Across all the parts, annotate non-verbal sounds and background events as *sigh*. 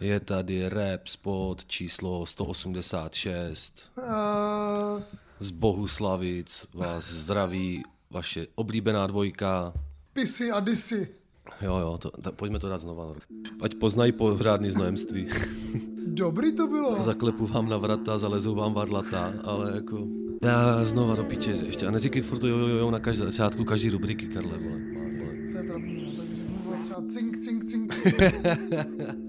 Je tady rap spot číslo 186. Uh, Z Bohuslavic vás zdraví vaše oblíbená dvojka. pisy a disy. Jo, jo, to, ta, pojďme to dát znova. Ať poznají pořádný znojemství. Dobrý to bylo. Zaklepu vám na vrata, zalezou vám varlata, ale jako... Já znova do piče, ještě, a neříkej furt jo, jo, jo na každé začátku každý rubriky, Karle, vole. To je drobný, no, takže třeba cink, cink, cink. *laughs*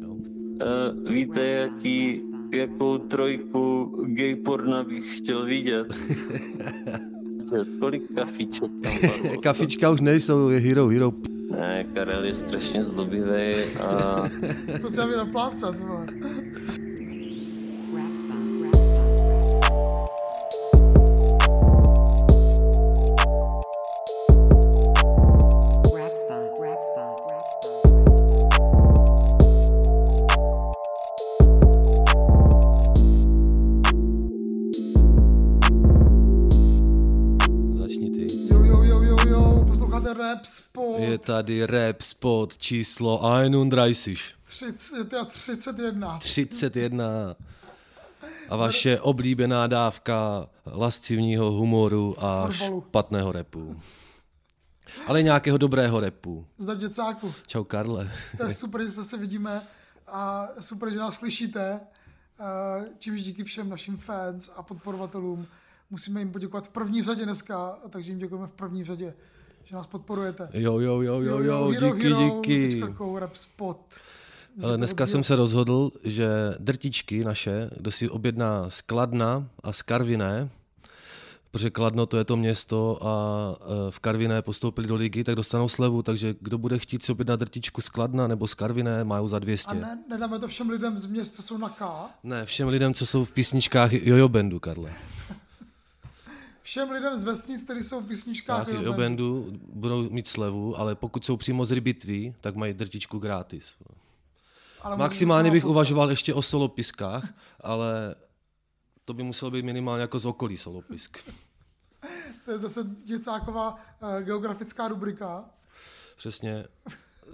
Uh, víte, jaký, jakou trojku gay porna bych chtěl vidět? *laughs* Kolik kafiček tam padlo? *laughs* Kafička už nejsou, je hero, hero. Ne, Karel je strašně zlobivý a *laughs* Potřeba mi naplácat, vole. Rap spot. Je tady rap spot číslo 31. 30, já 31. 31. A vaše oblíbená dávka lascivního humoru a Fotbalu. špatného repu. Ale nějakého dobrého repu. Zda děcáku. Čau Karle. To je super, že se zase vidíme a super, že nás slyšíte. Čímž díky všem našim fans a podporovatelům musíme jim poděkovat v první řadě dneska, takže jim děkujeme v první řadě, že nás podporujete. Jo, jo, jo, jo, jo, Hero, díky, hero, díky. co, rap spot. Ale dneska jsem se rozhodl, že drtičky naše, kdo si objedná z Kladna a z Karviné, protože Kladno to je to město a e, v Karviné postoupili do ligy, tak dostanou slevu, takže kdo bude chtít si objednat drtičku z Kladna nebo z Karviné, mají za 200. A ne, nedáme to všem lidem z měst, co jsou na K. Ne, všem lidem, co jsou v písničkách Jojo Bandu, Karle. *laughs* Všem lidem z vesnic, kteří jsou v písničkách Tak Bandu. Bandu budou mít slevu, ale pokud jsou přímo z Rybitví, tak mají drtičku gratis. Ale Maximálně bych uvažoval ještě o solopiskách, ale to by muselo být minimálně jako z okolí solopisk. *laughs* To je zase děcáková uh, geografická rubrika. Přesně.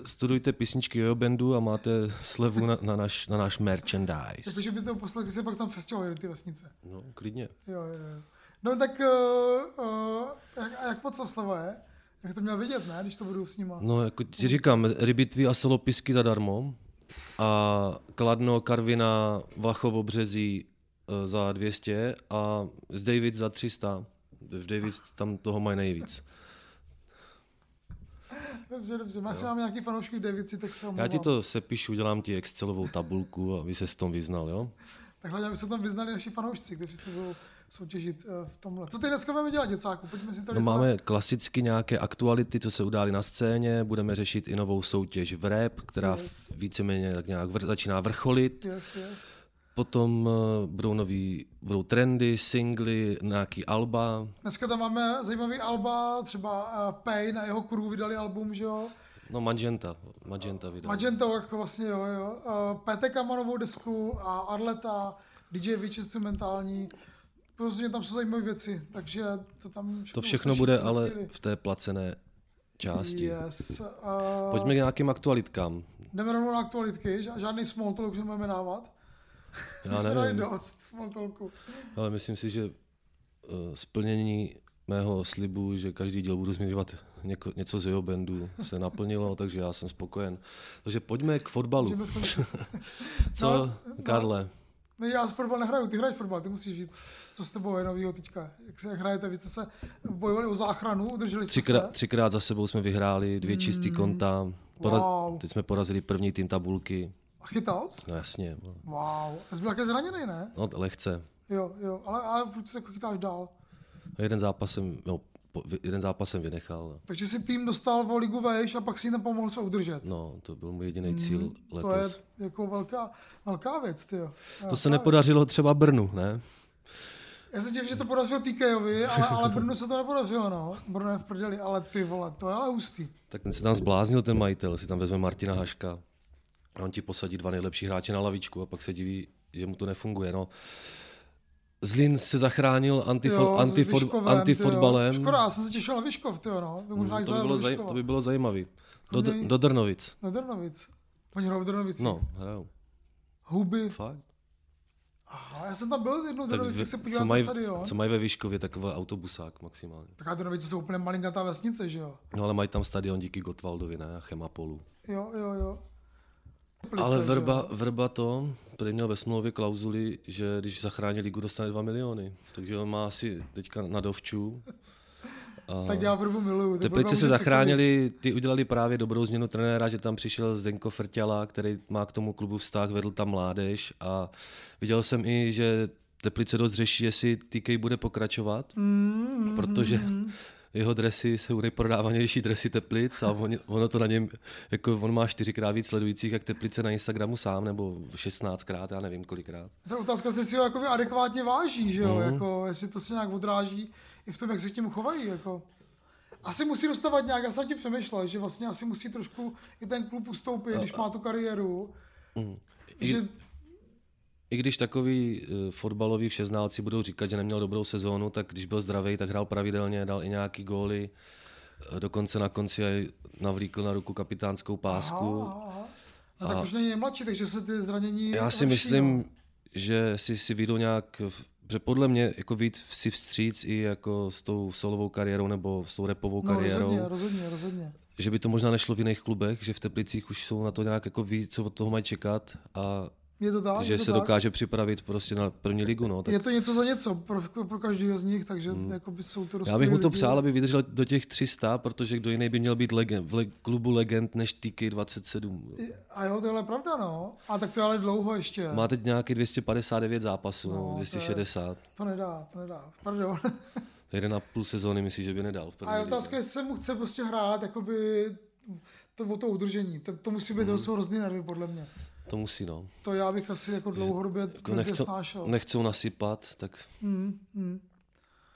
Studujte písničky Jojo Bandu a máte slevu na, na, náš, na náš merchandise. Jakože by to poslechli, se pak tam přestěhovali do ty vesnice. No, klidně. Jo, jo, jo. No tak uh, uh, jak, a jak moc sleva je? Jak to měl vidět, ne, když to budu s nima? No, jako ti říkám, rybitví a solopisky zadarmo a Kladno, Karvina, Vlachovo, Březí eh, za 200 a z David za 300. V David tam toho mají nejvíc. Dobře, dobře. Máš se mám nějaký fanoušky v Davici, tak se omlouvám. Já ti to sepíšu, dělám ti Excelovou tabulku, aby se s tom vyznal, jo? Tak hlavně, aby se tam vyznali naši fanoušci, kteří se budou soutěžit uh, v tomhle. Co ty dneska budeme dělat, děcáku? Pojďme si tady No máme klasicky nějaké aktuality, co se udály na scéně, budeme řešit i novou soutěž v rap, která Yes. víceméně tak nějak vr- začíná vrcholit. Yes, yes. Potom uh, budou nový, budou trendy, singly, nějaký alba. Dneska tam máme zajímavý alba, třeba uh, Pay na jeho crew vydali album, že jo? No Magenta, Magenta vydal. Magenta, jako vlastně jo, jo. PT Kamanovou desku a Arleta, DJ Witch instrumentální. Prostě tam jsou zajímavé věci, takže to tam To všechno bude ale chvíli. v té placené části. Yes. Uh, Pojďme k nějakým aktualitkám. Jdeme rovnou na aktualitky, žádný small talk nebudeme dávat. Já *laughs* jsme nevím, dost small talku. ale myslím si, že uh, splnění mého slibu, že každý díl budu zmiňovat něko, něco z jeho bandu, se naplnilo, *laughs* takže já jsem spokojen. Takže pojďme k fotbalu. *laughs* Co, No, no. Ne, já z fotbal nehraju, ty hraješ fotbal, ty musíš říct, co s tebou je novýho teďka. Jak se jak hrajete, vy jste se bojovali o záchranu, udrželi jste Třikrát, se. třikrát za sebou jsme vyhráli, dvě čistý konta. Poraz, Wow. Teď jsme porazili první tým tabulky. A chytal jsi? No jasně, no, Wow, jsi byl také zraněný, ne? no lehce. Jo, jo, ale, ale furt se jako chytáš dál. Jeden zápas jsem, no, po, jeden zápas jsem vynechal. Takže si tým dostal o ligu vejš a pak si jim pomohl se udržet. No, to byl můj jediný cíl letos. to je jako velká, velká věc, ty To se nepodařilo třeba Brnu, ne? Já se těším, že to podařilo TKovi, ale, *laughs* ale Brnu se to nepodařilo, no. Brno je v prdeli, ale ty vole, to je ale hustý. Tak ten se tam zbláznil, ten majitel, si tam vezme Martina Haška a on ti posadí dva nejlepší hráče na lavičku a pak se diví, že mu to nefunguje. No. Zlín se zachránil antifo, Jo, s antifot, Vyškovem, antifotbalem. Škoda, já jsem se těšil na Vyškov, ty jo, no. Vy možná i to, by bylo zaj, to by bylo zajímavý. Do, Chodí- do Drnovic. Na Drnovic. Oni hrajou v Drnovici. No, hrajou. Huby. Fakt? Aha, já jsem tam byl jednou do ve- se co, podívat na mají, stadion. co mají ve Výškově, takový autobusák maximálně. Tak a do Novice jsou úplně malinkatá vesnice, že jo? No ale mají tam stadion díky Gottwaldovi, ne? A Chemapolu. Jo, jo, jo. Plice, Ale Vrba, jo? Vrba to, který měl ve smlouvě klauzuli, že když zachrání ligu, dostane 2 miliony. Takže on má asi teďka na dovču. A Tak já Vrbu miluju. Teplice se zachránili, ty udělali právě dobrou změnu trenéra, že tam přišel Zdenko Frťala, který má k tomu klubu vztah, vedl tam mládež a viděl jsem i, že Teplice dost řeší, jestli TK bude pokračovat, Mm, protože jeho dresy jsou nejprodávanější dresy Teplic a on, ono to na něm, jako on má čtyřikrát víc sledujících jak Teplice na Instagramu sám, nebo 16krát, já nevím kolikrát. To je otázka, jestli si ho jakoby adekvátně váží, že jo? Mhm. Jako, jestli to se nějak odráží i v tom, jak se k němu chovají. Jako. Asi musí dostávat nějak, já jsem tím přemýšlel, že vlastně asi musí trošku i ten klub ustoupit, když má tu kariéru. I- Že, I když takový uh, fotbaloví všeználci budou říkat, že neměl dobrou sezónu, tak když byl zdravý, tak hrál pravidelně, dal i nějaký góly, eh, dokonce na konci aj navlíkl na ruku kapitánskou pásku. aha, aha. No tak A- už není nejmladší, takže se ty zranění Já si horší, myslím, no. že si, si vyjdou nějak, že podle mě jako víc si vstříc i jako s tou solovou kariérou nebo s tou repovou No, kariérou, rozhodně, rozhodně, rozhodně. že by to možná nešlo v jiných klubech, že v Teplicích už jsou na to nějak jako ví, co od toho mají čekat a Je to tak? že je to se tak? dokáže připravit prostě na první ligu. No, tak Je to něco za něco pro, pro každého z nich, takže hmm. jakoby jsou to Já bych mu to lidi. přál, aby vydržel do těch 300, protože kdo jiný by měl být legend, v le, klubu legend než TK27. A jo, tohle je pravda, no. A tak to je ale dlouho ještě. Má teď nějaký 259 zápasů, No, no, to je- 260. To nedá, to nedá. Pardon. *laughs* Jeden a půl sezóny myslí, že by nedal v první A je otázka, jestli se mu chce prostě hrát, jakoby to o to udržení. To, to musí být, to jsou hrozný nervy, podle mě. To musí, no. To já bych asi jako dlouhodobě Jako nechcou, snášel. nechcou nasypat, tak... Mm, mm.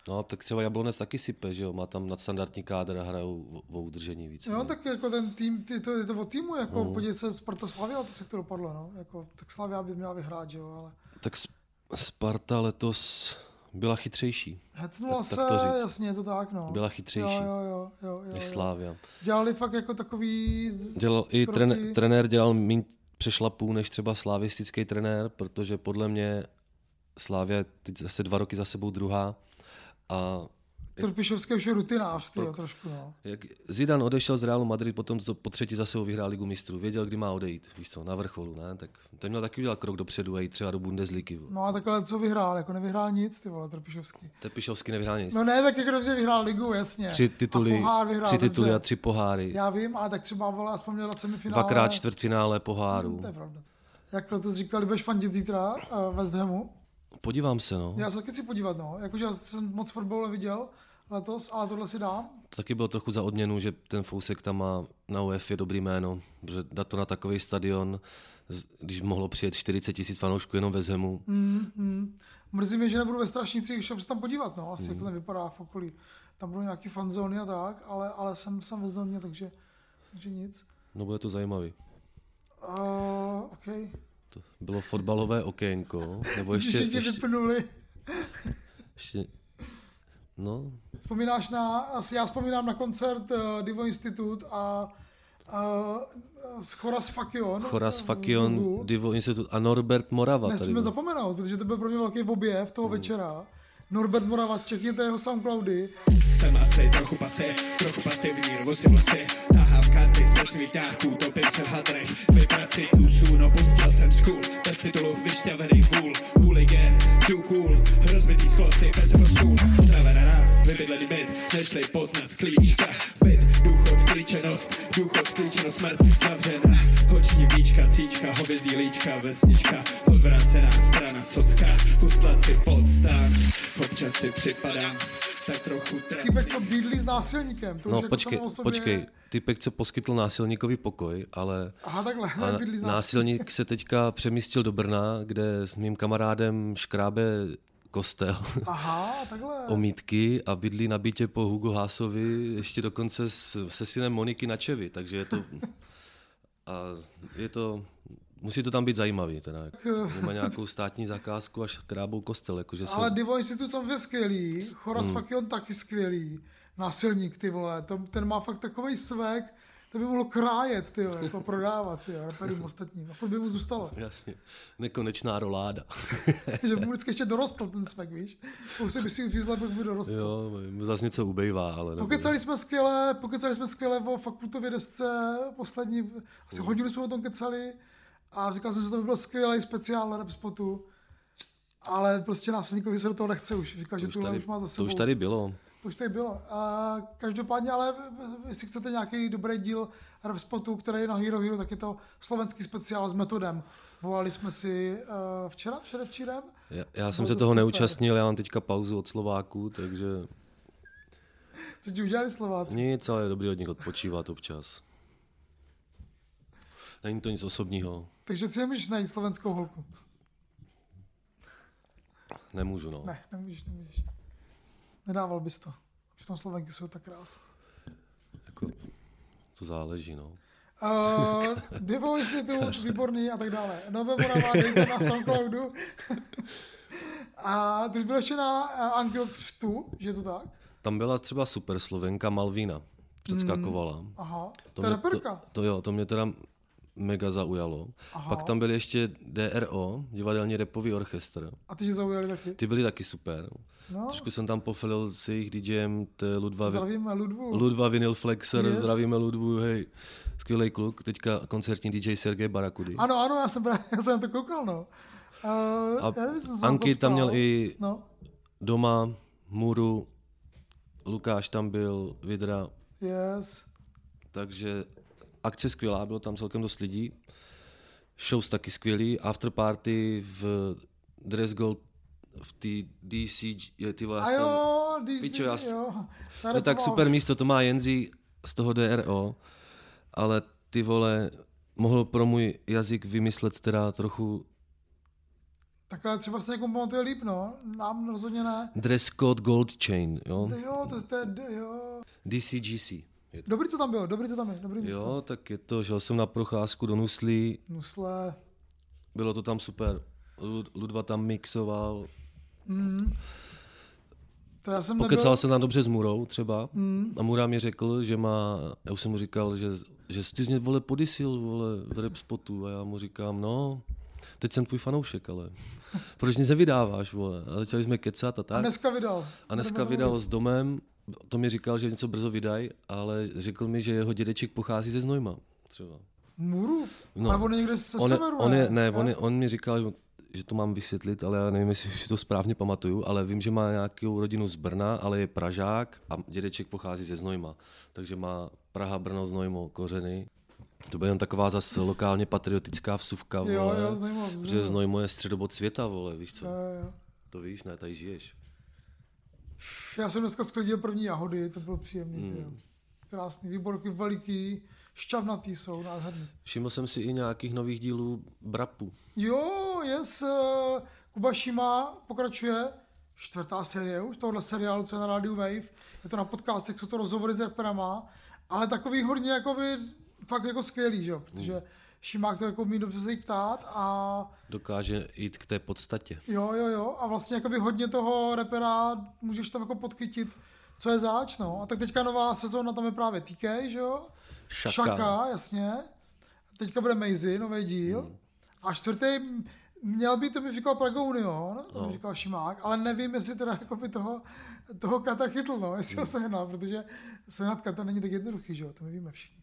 No, tak třeba Jablonec taky sype, že jo, má tam nadstandardní kádr a hrajou o, o udržení víc. No. tak jako ten tým, ty, to je to o týmu, jako mm. podívej se, Sparta Slavia, to se jak to dopadlo, no. Jako, tak Slavia by měla vyhrát, že jo, ale Tak Sp- Sparta letos byla chytřejší hecnula Tak- se, tak to říct. jasně, je to tak, no. Byla chytřejší. Jo, jo, jo, jo, jo, jo. Slávia. Dělali fakt jako takový... Dělal, I kroky. tren, trenér dělal méně přešlapů než třeba slavistický trenér, protože podle mě Slávia teď zase dva roky za sebou druhá a Trpišovský už je rutinář, tyjo, trošku, no. jak Zidane odešel z Realu Madrid, potom to po třetí zase vyhrál ligu mistrů. Věděl, kdy má odejít, víš co, na vrcholu, ne? Tak ten měl taky udělat krok dopředu a jít třeba do Bundesligy. No a takhle co vyhrál, jako nevyhrál nic, ty vole, Trpišovský. Tepišovský nevyhrál nic. No ne, tak jako dobře vyhrál ligu, jasně. tři tituly, a pohár vyhrál, tři tituly dobře. a tři poháry. Já vím, ale tak třeba vole, aspoň měl semifinále. Dvakrát čtvrtfinále poháru. To je pravda. Jak to říkali, budeš fandit zítra uh, West Hamu? Podívám se, no. Já se taky chci podívat, no. Jakože já jsem moc fotbalu neviděl letos, ale tohle si dám. To taky bylo trochu za odměnu, že ten Fousek tam má na UEF je dobrý jméno, že dát to na takový stadion, když mohlo přijet 40 tisíc fanoušků jenom ve Zemu. Mm, mm. Mrzí mě, že nebudu ve Strašnici, šel bych se tam podívat, no, asi Mm. jak to tam vypadá v okolí. Tam budou nějaký fanzóny a tak, ale, ale jsem, jsem ve Znojmě, takže, takže nic. No bude to zajímavý. Uh, okay. To bylo fotbalové okénko, nebo *laughs* Ještě, ještě, vypnuli. ještě no, Vzpomínáš na, asi já vzpomínám na koncert uh, Divo Institut a uh, z Choras Fakion. Choras v Fakion. Divo Institut a Norbert Morava. Nesmíme zapomenout, protože to byl pro mě velký objev toho večera. Norbert Morava, čekněte jeho Soundcloudy. Jsem asi trochu pasé, trochu pasivní, rvu si vlasy Tahám karty z dárků, topím se v hadrech Vibraci no pustil jsem school Bez titulu vyšťavený vůl. Hooligan, too cool. Rozbitý skloty, bez stůl Utravená rán, vybydlený byt. Nešli poznat z klíčka Byt, důchod, sklíčenost. Důchod, sklíčenost, smrt, zavřená Hoční víčka, cíčka, hovězí líčka Vesnička, odvrácená strana Socka, hustlaci podstán Občas si připadám tak trochu. Týpek, co bydlí s násilníkem. To už No jako počkej, samo o sobě... počkej, typek, co poskytl násilníkovi pokoj, ale Aha, takhle, a ne, bydlí s násilníkem. násilník se teďka přemístil do Brna, kde s mým kamarádem škrábe kostel. Aha, takhle. *laughs* omítky a bydlí na bytě po Hugo Hásovi, ještě dokonce s, se synem Moniky Načevy, takže je to... *laughs* A je to... Musí to tam být zajímavý, teda. Že má nějakou státní zakázku až krábou kostel, jakože se... Ale Divo Institut samozřejmě skvělý, Choras Hmm. Fakion taky skvělý. Násilník, ty vole, to, ten má fakt takový svek, to by mohlo krájet, ty jako prodávat, ty raperům ostatním. A furt by mu zůstalo. Jasně. Nekonečná roláda. *laughs* že by mu vždycky ještě dorostl ten svek, víš? Pokud by si uřízl, pak by dorostl. jo, mu zase něco ubejvá, ale. Pokecali jsme skvěle, pokecali jsme skvěle o fakultově desce, poslední, asi hodinu jsme o tom kecali a říkal jsem si, že to by bylo skvělý speciál rap spotu, ale prostě následníkovi se do toho nechce už. Říkal, že to už, tohle tady, už má za to sebou. už tady bylo. To už tady bylo. A každopádně, ale jestli chcete nějaký dobrý díl rap spotu, který je na Hero Hero, tak je to slovenský speciál s metodem. Volali jsme si uh, včera, předevčírem. Já, já jsem se to toho super. neúčastnil, já mám teďka pauzu od Slováků, takže Co ti udělali Slováci? nic, ale je dobrý od nich odpočívat občas. Není to nic osobního. Takže si nemůžeš najít slovenskou holku. Nemůžu, no. Ne, nemůžeš, nemůžeš. Nedával bys to. V tom Slovenky jsou tak krásné. Jako, to záleží, no. Uh, Divo Institute, *laughs* výborný a tak dále. Nové Morava, dejte na Soundcloudu. *laughs* a ty jsi byl ještě na uh, Angel Křtu, že je to tak? Tam byla třeba super Slovenka Malvína, předskakovala. Aha, to, je mě, reperka. to, to jo, to mě teda mega zaujalo. Aha. Pak tam byl ještě DRO, divadelní repový orchestr. A ty zaujali taky? Ty byly taky super. No, Trošku jsem tam pofilil s jejich DJem, to je Ludva, zdravíme Ludvu. Ludva Vinyl Flexer, Yes. zdravíme Ludvu, hej. Skvělý kluk, teďka koncertní DJ Sergej Barakudy. Ano, ano, já jsem, *laughs* já jsem to koukal, no. Uh, A nevím, jsem Anky tam měl i No, doma, Muru, Lukáš tam byl, Vidra, yes. takže akce skvělá, bylo tam celkem dost lidí. Shows taky skvělý, afterparty v Dress Gold v té DC, je ty vole, A jo, di, Pičo, s- jo. No tak super místo, to má Jenzi z toho DRO, ale ty vole, mohl pro můj jazyk vymyslet teda trochu Takhle třeba se někomu pamatuje líp, no. Nám rozhodně ne. dress code gold chain, jo? Jo, to, to je, d- jo. DCGC. Je to. Dobrý to tam bylo, dobrý to tam je, dobrý místo. Jo, tak je to, šel jsem na procházku do Nuslí, Nusle. bylo to tam super. Lud- Ludva tam mixoval, To já jsem pokecal nebyl, jsem tam dobře s Murou třeba a Mura mi řekl, že má, já už jsem mu říkal, že, že jsi ty z mě vole podysil vole v rap spotu a já mu říkám, no, teď jsem tvůj fanoušek, ale proč nic nevydáváš, vole? A začali jsme kecat a a tak. dneska vydal. A dneska vydal s domem, to mi říkal, že něco brzo vydají, ale řekl mi, že jeho dědeček pochází ze Znojma. Třeba. Murův? No. Ale on je někde ze On, severu, on, je, ne, Jo? on, je, on mi říkal, že- že to mám vysvětlit, ale já nevím, jestli si to správně pamatuju, ale vím, že má nějakou rodinu z Brna, ale je Pražák a dědeček pochází ze Znojma. Takže má Praha, Brno, Znojmo, kořeny. To bude jen taková zase lokálně patriotická vsuvka, vole. Jo, jo, Znojmo, Protože Znojmo. Znojmo je středobod světa, vole, víš co? Jo, jo. To víš, ne, tady žiješ. Já jsem dneska sklidil první jahody, to bylo příjemný. Mm. Krásný, výborky veliký, šťavnatý jsou, nádherný. Všiml jsem si i nějakých nových dílů Brapu. Jo, yes, uh, Kuba Šima pokračuje, čtvrtá série už tohohle seriálu, co je na rádiu Wave. Je to na podcastech, jsou to rozhovory s reperama, ale takový hodně jakoby, fakt jako skvělý, že jo, protože Šimák to jako umí dobře se jí ptát a Dokáže jít k té podstatě. jo, jo, jo, a vlastně jakoby hodně toho repera můžeš tam jako podchytit, co je záč, no. A tak teďka nová sezóna, tam je právě TK, že jo? Šaka. Šaka, jasně. Teďka bude Maisie, nový díl. Hmm. A čtvrtý měl být, to mi říkal Praga Union, to mi No. říkal Šimák, ale nevím, jestli teda jako by toho, toho kata chytl, no, jestli ho Hmm. sehnal, protože sehnat kata není tak jednoduchý, že jo, to my víme všichni.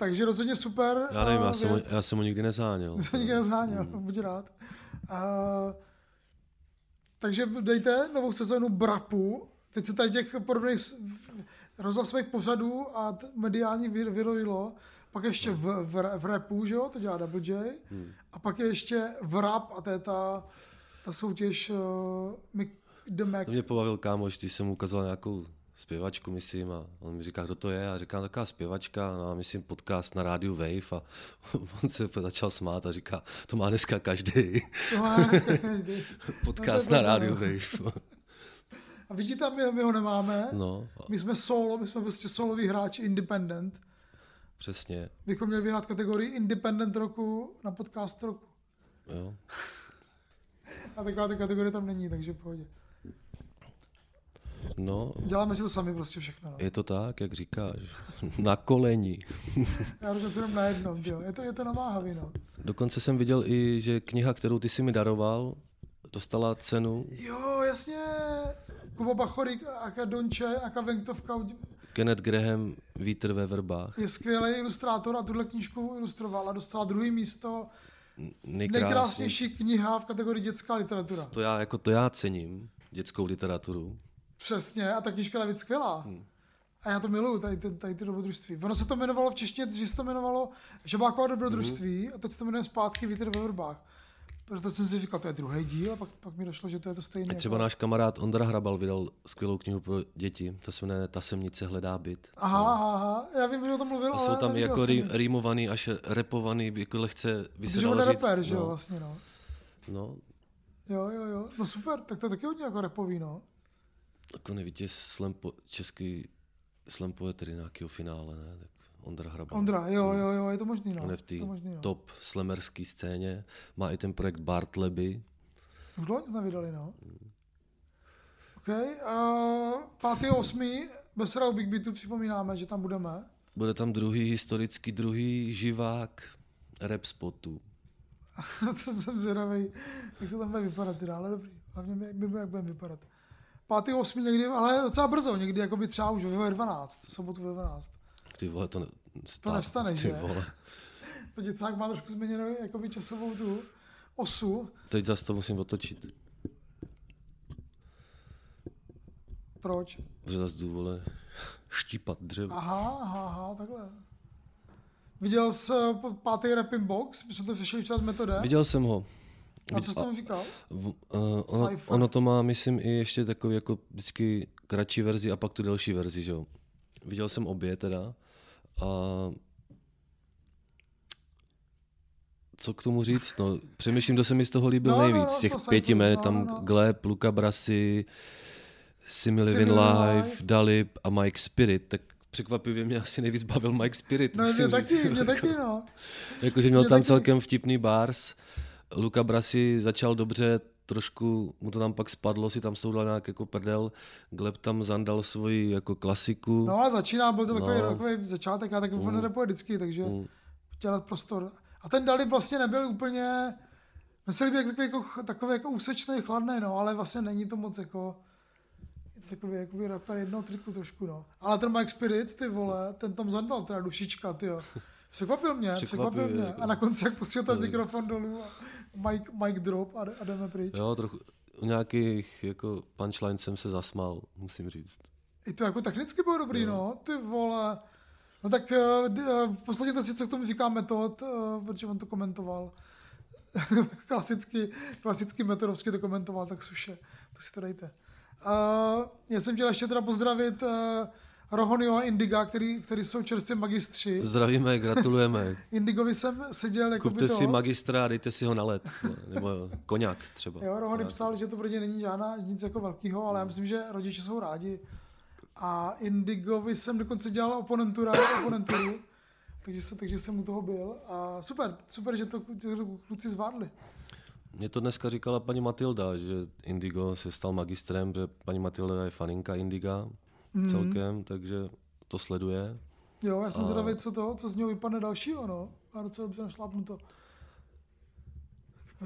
Takže rozhodně super Já nevím, já jsem, ho, já jsem ho nikdy nezáněl. *laughs* To jsem nikdy nezháněl, Hmm. buď rád. A, takže dejte novou sezónu Brapu. Teď se tady těch podobných rozhlasových pořadů a mediální vy- vyrojilo. Pak ještě v, v, v rapu, že jo, to dělá Double J. Hmm. A pak je ještě v rap a to je ta, ta soutěž uh, Mick the Mac. To mě pobavil kámoš, když jsem mu ukazoval nějakou zpěvačku, myslím, a on mi říká, kdo to je, a říkám, taková zpěvačka, no a myslím podcast na rádiu Wave a *laughs* on se začal smát a říká, to má dneska každý To má dneska každý. *laughs* podcast No, na rádiu. Wave. A vidíte, my, my ho nemáme. No, My jsme solo, my jsme prostě solový hráč, independent. přesně, bychom měli vyhrát kategorii Independent roku na podcast roku. jo. *laughs* A taková ta kategorie tam není, takže pohodě. No, Děláme si to sami prostě všechno. No. je to tak, jak říkáš. *laughs* Na koleni. *laughs* Já dokonce jenom na jednom, jo. Je to, je to namáhavý, no. Dokonce jsem viděl i, že kniha, kterou ty si mi daroval, dostala cenu Jo, jasně. Kuba Bachorik, Aka Donče, Aka Venktovka Kenneth Graham Vítr ve vrbách. je skvělý ilustrátor a tuhle knížku ilustroval a dostala druhé místo. Nejkrásnější. Nejkrásnější kniha v kategorii dětská literatura. To já, jako to já cením, dětskou literaturu. Přesně, a ta knížka je navíc skvělá. Hmm. A já to miluju, tady, tady, tady ty dobrodružství. Ono se to jmenovalo v češtině, že se to jmenovalo Žabáková dobrodružství Hmm. a teď se to jmenuje Zpátky vítr ve vrbách. Proto jsem si říkal, to je druhý díl a pak, pak mi došlo, že to je to stejné. A třeba náš kamarád Ondra Hrabal vydal skvělou knihu pro děti. Ta se jmenuje Ta semnice hledá byt. Aha, aha, aha, já vím, že o tom mluvil, A jsou tam jako rý, rýmovaný až repovaný, jako lehce by se Protože on dalo je říct. rapper, že jo, no, vlastně, no. no, Jo, jo, jo, no super, tak to je taky hodně jako repový, no. Jako nevíte slam po, český slam poetry nějakého finále, ne? Tak Ondra Hrabal. Ondra, jo, jo, jo, je to možný, no. On je v té no. top slamerské scéně. Má i ten projekt Bartleby. Už dlouho nic nevydali, no. OK, uh, pátý osmý, bez Rau Big Beatu připomínáme, že tam budeme. Bude tam druhý historický, druhý živák rap spotu. *laughs* to jsem zvědavý, jak to tam bude vypadat teda, ale dobrý. Hlavně jak budeme vypadat. Pátý osmý někdy, ale docela brzo, někdy jako by třeba už ve 12, v sobotu ve 12. Ty vole, to, ne, To nevstane, ty že? Vole. *laughs* To děcák má trošku změněnou jakoby časovou tu osu. Teď zase to musím otočit. Proč? Že zase jdu, vole, štípat dřevo. Aha, aha, aha, takhle. Viděl jsi eh, pátý Rapping Box? My jsme to řešili včera s metodem. Viděl jsem ho. A co jsi tam říkal? V, uh, ono, Cypher. ono to má, myslím, i ještě takový jako vždycky kratší verzi a pak tu delší verzi, že jo. Viděl jsem obě teda a co k tomu říct, no, přemýšlím, kdo se mi z toho líbil No, no, nejvíc, no, z těch pěti jmen, no, tam no, no. Gleb, Luka Brasi, Simi Living Live. Dalip a Mike Spirit, tak překvapivě mě asi nejvíc bavil Mike Spirit. No mě taky, mě taky, no. *laughs* Jakože měl Mě tam taky. celkem vtipný bars. Luka Brasi začal dobře, trošku mu to tam pak spadlo, si tam soudal nějak jako prdel. Gleb tam zandal svoji jako klasiku. No a začíná, byl to takový, No. takový začátek, já taky mm. nepojde vždycky, takže Mm. chtěl dát prostor. A ten Dalib vlastně nebyl úplně, mně se líbí jak takový, jako, takový jako úsečný, chladný, no, ale vlastně není to moc jako, je to takový jako rapper jednoho triku trošku, no. Ale ten Mike Spirit, ty vole, ten tam zandal teda dušička, ty jo. Překvapil mě, překvapil mě. jako. A na konci, jak pustil ten mikrofon dolů a Mike, Mike drop a, a jdeme pryč. Jo, trochu, u nějakých jako punchline jsem se zasmál, musím říct. I to jako technicky bylo dobrý, no, ty vole. No tak uh, uh, poslechněte si, co k tomu říká metod, uh, protože on to komentoval. *laughs* klasicky, klasicky metodovsky to komentoval, tak suše, tak si to dejte. Uh, já jsem chtěl ještě teda pozdravit uh, Rohonyho a Indiga, který, který jsou čerstvě magistři. Zdravíme, gratulujeme. *laughs* Indigovi jsem seděl jako Kupte si magistra dejte si ho na led. Nebo koněk třeba. Jo, Rohony psal, že to pro ně není žádná nic jako velkého, ale já myslím, že rodiče jsou rádi. A Indigovi jsem dokonce dělal oponentura, oponenturu, takže, se, takže jsem u toho byl. A super, super, že to, že to kluci zvládli. Mě to dneska říkala paní Matilda, že Indigo se stal magistrem, že paní Matilda je faninka Indiga Mhm. celkem, takže to sleduje. Jo, já jsem zvědavý, co to, co z něho vypadne dalšího, no. A docela dobře našlápnu to.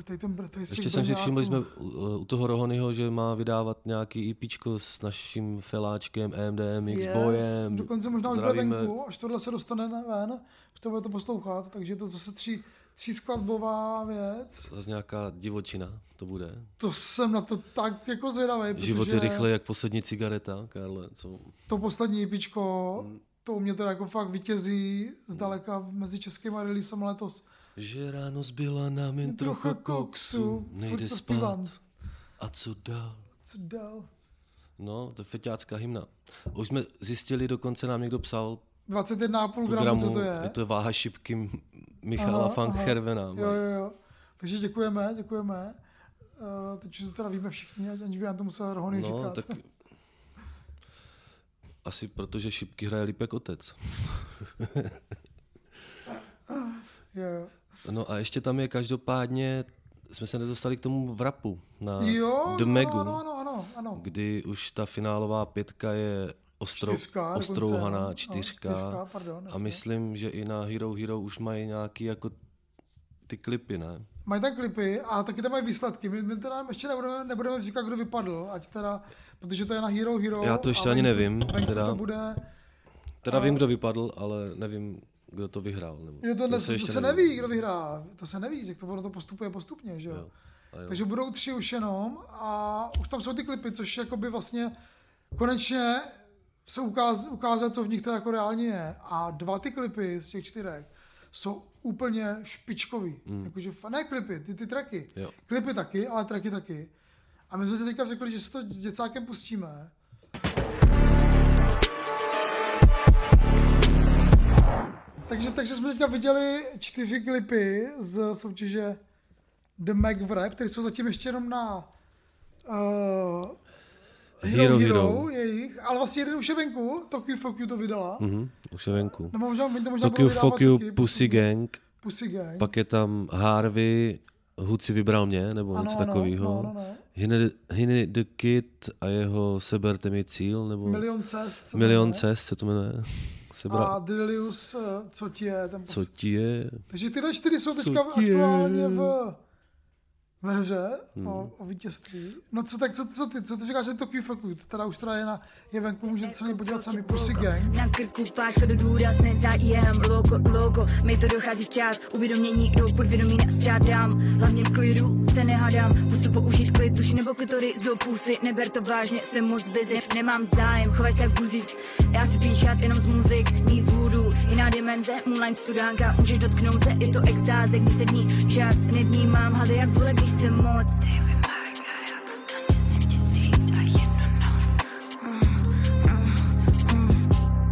Tady ten, tady Ještě jsem si všiml, že jsme u, u toho Rohonyho, že má vydávat nějaký EPčko s naším feláčkem EMDM, X bojem. dokonce možná už bude venku, až tohle se dostane na ven, už to budete poslouchat, takže to zase tří, tří skladbová věc. Zase nějaká divočina to bude. To jsem na to tak jako zvědavý, Život je rychle jak poslední cigareta, Karle. Co? to poslední EPčko, to u mě teda jako fakt vítězí zdaleka mezi českými releasem letos. Že ráno zbyla nám jen trochu koksu, nejde spát. zpívám. A co dál? Co dál? No, to je feťácká hymna. Už jsme zjistili, dokonce nám někdo psal 21,5 v gramů, co to je? je to váha šipky Michala Aha, Van. Hervena. Jo, jo, jo. Takže děkujeme, děkujeme. Uh, teď už to teda víme všichni, aniž by nám to musel Rohony No, říkat. tak *laughs* asi protože šipky hraje líp jak otec. *laughs* Jo, jo. No a ještě tam je každopádně, jsme se nedostali k tomu vrapu na Jo, The no, Megu. ano, ano, ano. ano, ano. kdy už ta finálová pětka je ostro, Čtyřka ostrouhaná no. No, čtyřka. čtyřka, pardon, a myslím, že i na Hero Hero už mají nějaký jako ty klipy, ne? Mají tam klipy a taky tam mají výsledky. My, my teda ještě nebudeme, nebudeme říkat, kdo vypadl, ať teda, protože to je na Hero Hero. Já to ještě ani nevím, teda. to bude, Teda vím, kdo vypadl, ale nevím, kdo to vyhrál. Nebo, jo, to, to, se, to se neví. neví, kdo vyhrál. To se neví, jak to, ono to postupuje postupně, že jo. Jo. Jo. Takže budou tři už jenom a už tam jsou ty klipy, což jakoby vlastně konečně se ukáz, ukázat, co v nich to jako reálně je. A dva ty klipy z těch čtyřech jsou úplně špičkový. Mm. Jakože, ne klipy, ty, ty tracky. Jo. Klipy taky, ale tracky taky. A my jsme si teďka řekli, že se to s děcákem pustíme. Takže, takže jsme teďka viděli čtyři klipy z soutěže The Mac v Rap, které jsou zatím ještě jenom na uh, Hero, Hero Hero, jejich, ale vlastně jeden už je venku, Tokyo Fuck You to vydala. Mm. Mhm, už je venku. Nebo možná, to možná Tokyo Fuck You, taky, Pussy Gang, Pussy Gang. pak je tam Harvey, Hud si vybral mě, nebo Ano, něco ano, takového. no, no, no. Hiny, Hiny the Kid a jeho Seberte mi cíl, nebo Milion cest. co Milion to je. cest, co to jmenuje? *laughs* Sebra, A Delirius, eh, co ti je ten co pos... ti je? Takže tyhle čtyři jsou Co teďka aktuálně v, ve hře? Hmm. o, o, vítězství. No co, tak co, co ty, co ty říkáš, že Fuck You, to teda už teda je, na, je venku, můžete se na podívat sami, Pussy Gang. Na krku páška do důraz, nezájem, logo, logo, mi to dochází včas, uvědomění do podvědomí nestrádám, hlavně v klidu se nehádám, pusu použít klid, duši nebo klitory z pusy, neber to vážně, jsem moc busy, nemám zájem, chovaj se jak buzík, já chci píchat jenom z muzik, mý vůdu, jiná dimenze, moonline studánka, můžeš dotknout se, je to extáze, když se dní čas nevnímám, hady jak vole, když jsem moc.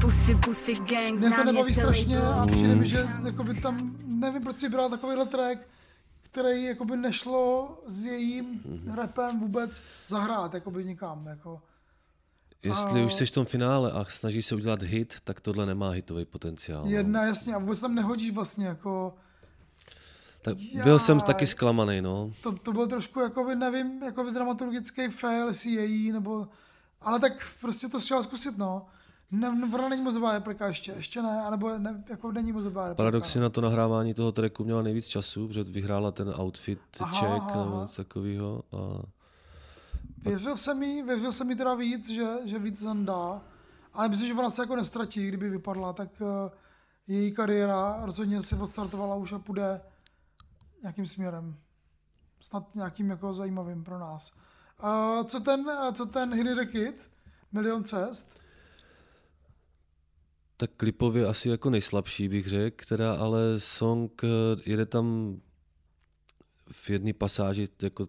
Pussy, pussy gang, Mě to nebaví strašně a přijde mi, že jakoby tam, nevím, proč si bral takovýhle track, který jakoby nešlo s jejím rapem vůbec zahrát, jakoby nikam, jako. Jestli A- už jsi v tom finále a snažíš se udělat hit, tak tohle nemá hitový potenciál. no. Jedna, jasně, a vůbec tam nehodíš vlastně, jako, Tak byl jsem taky zklamaný, no. to, to byl trošku, jakoby, nevím, jakoby dramaturgický fail, jestli její, nebo, ale tak prostě to chtěla zkusit, no. Ne, ne, ona není moc dobrá replika ještě, ještě ne, anebo ne, jako není moc dobrá replika. Paradoxně na to nahrávání toho tracku měla nejvíc času, protože vyhrála ten outfit Aha, check aha, nebo něco takového. A Věřil jsem jí, věřil jsem jí teda víc, že, že víc dá, ale myslím, že ona se jako nestratí, kdyby vypadla, tak uh, její kariéra rozhodně se odstartovala už a půjde nějakým směrem. Snad nějakým jako zajímavým pro nás. Uh, co ten, uh, co ten Hidden the Kid? Milion cest? tak klipově asi jako nejslabší bych řekl, teda ale song eh, jede tam v jedné pasáži jako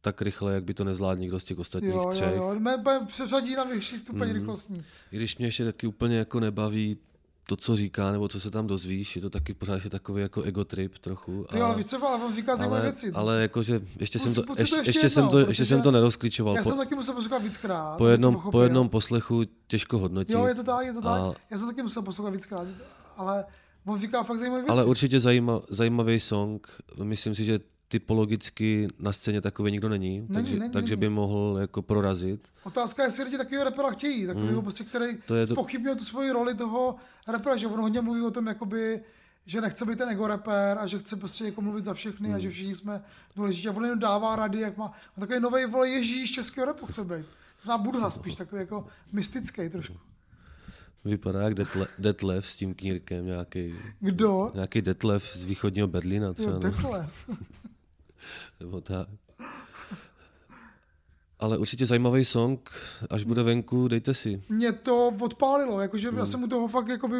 tak rychle, jak by to nezvládl nikdo z těch ostatních Jo, jo, třech. jo. Mě úplně přeřadí na vyšší stupeň Mhm. rychlostní. I když mě ještě taky úplně jako nebaví to, co říká, nebo co se tam dozvíš, je to taky pořád ještě takový jako ego trip trochu. Ty, ale víš co, ale on říká zajímavé věci. ale jakože ještě jsem to, si to ještě, ještě ještě, jsem to, ještě jsem to nerozklíčoval. Já Po, jsem taky musel poslouchat víckrát. po, jednom, po jednom poslechu těžko hodnotit. Jo, je to tak, je to tak. A- Já jsem taky musel poslouchat víckrát, ale on říká fakt zajímavé věci. Ale určitě zajíma, zajímavý song. Myslím si, že typologicky na scéně takový nikdo není, Není, takže, není, takže není. by mohl jako prorazit. Otázka je, jestli lidi takového repera chtějí, takového prostě, který Hmm. To je to- tu svoji roli toho repera, že on hodně mluví o tom, jakoby, že nechce být ten ego rapper a že chce prostě jako mluvit za všechny Hmm. a že všichni jsme důležití. A on jenom dává rady, jak má. On takový nový vole Ježíš českého rapu chce být. Možná Budha spíš, takový jako mystický trošku. Vypadá jak Detle, Detlef s tím knírkem, nějaký, Kdo? nějaký Detlef z východního Berlína třeba. Jo, no, Detlef. Nebo tak. Ale určitě zajímavý song, až bude venku, dejte si. Mě to odpálilo, jakože Hmm. já jsem u toho fakt jakoby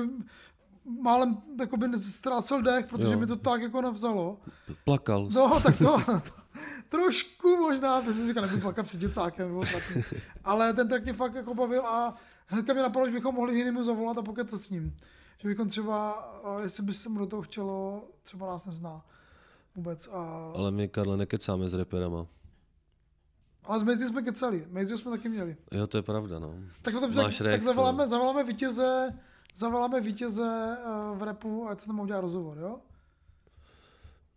málem jakoby ztrácel dech, protože Jo. mi to tak jako nevzalo. Plakal. No, tak to, to trošku možná, protože jsem říkal, nebudu plakat před děcákem, ale ten track mě fakt jako bavil a hnedka mi napadlo, že bychom mohli Hinimu zavolat a pokecat s ním. Že bychom třeba, jestli by se mu do toho chtělo, třeba nás nezná vůbec. A, Ale my, Karle, nekecáme s reperama. ale s Mejzí jsme kecali, Mejzí jsme taky měli. Jo, to je pravda, no. Tak, tak, tak zavoláme, zavoláme vítěze, zavoláme vítěze eh, v repu, ať se tam udělá rozhovor, jo?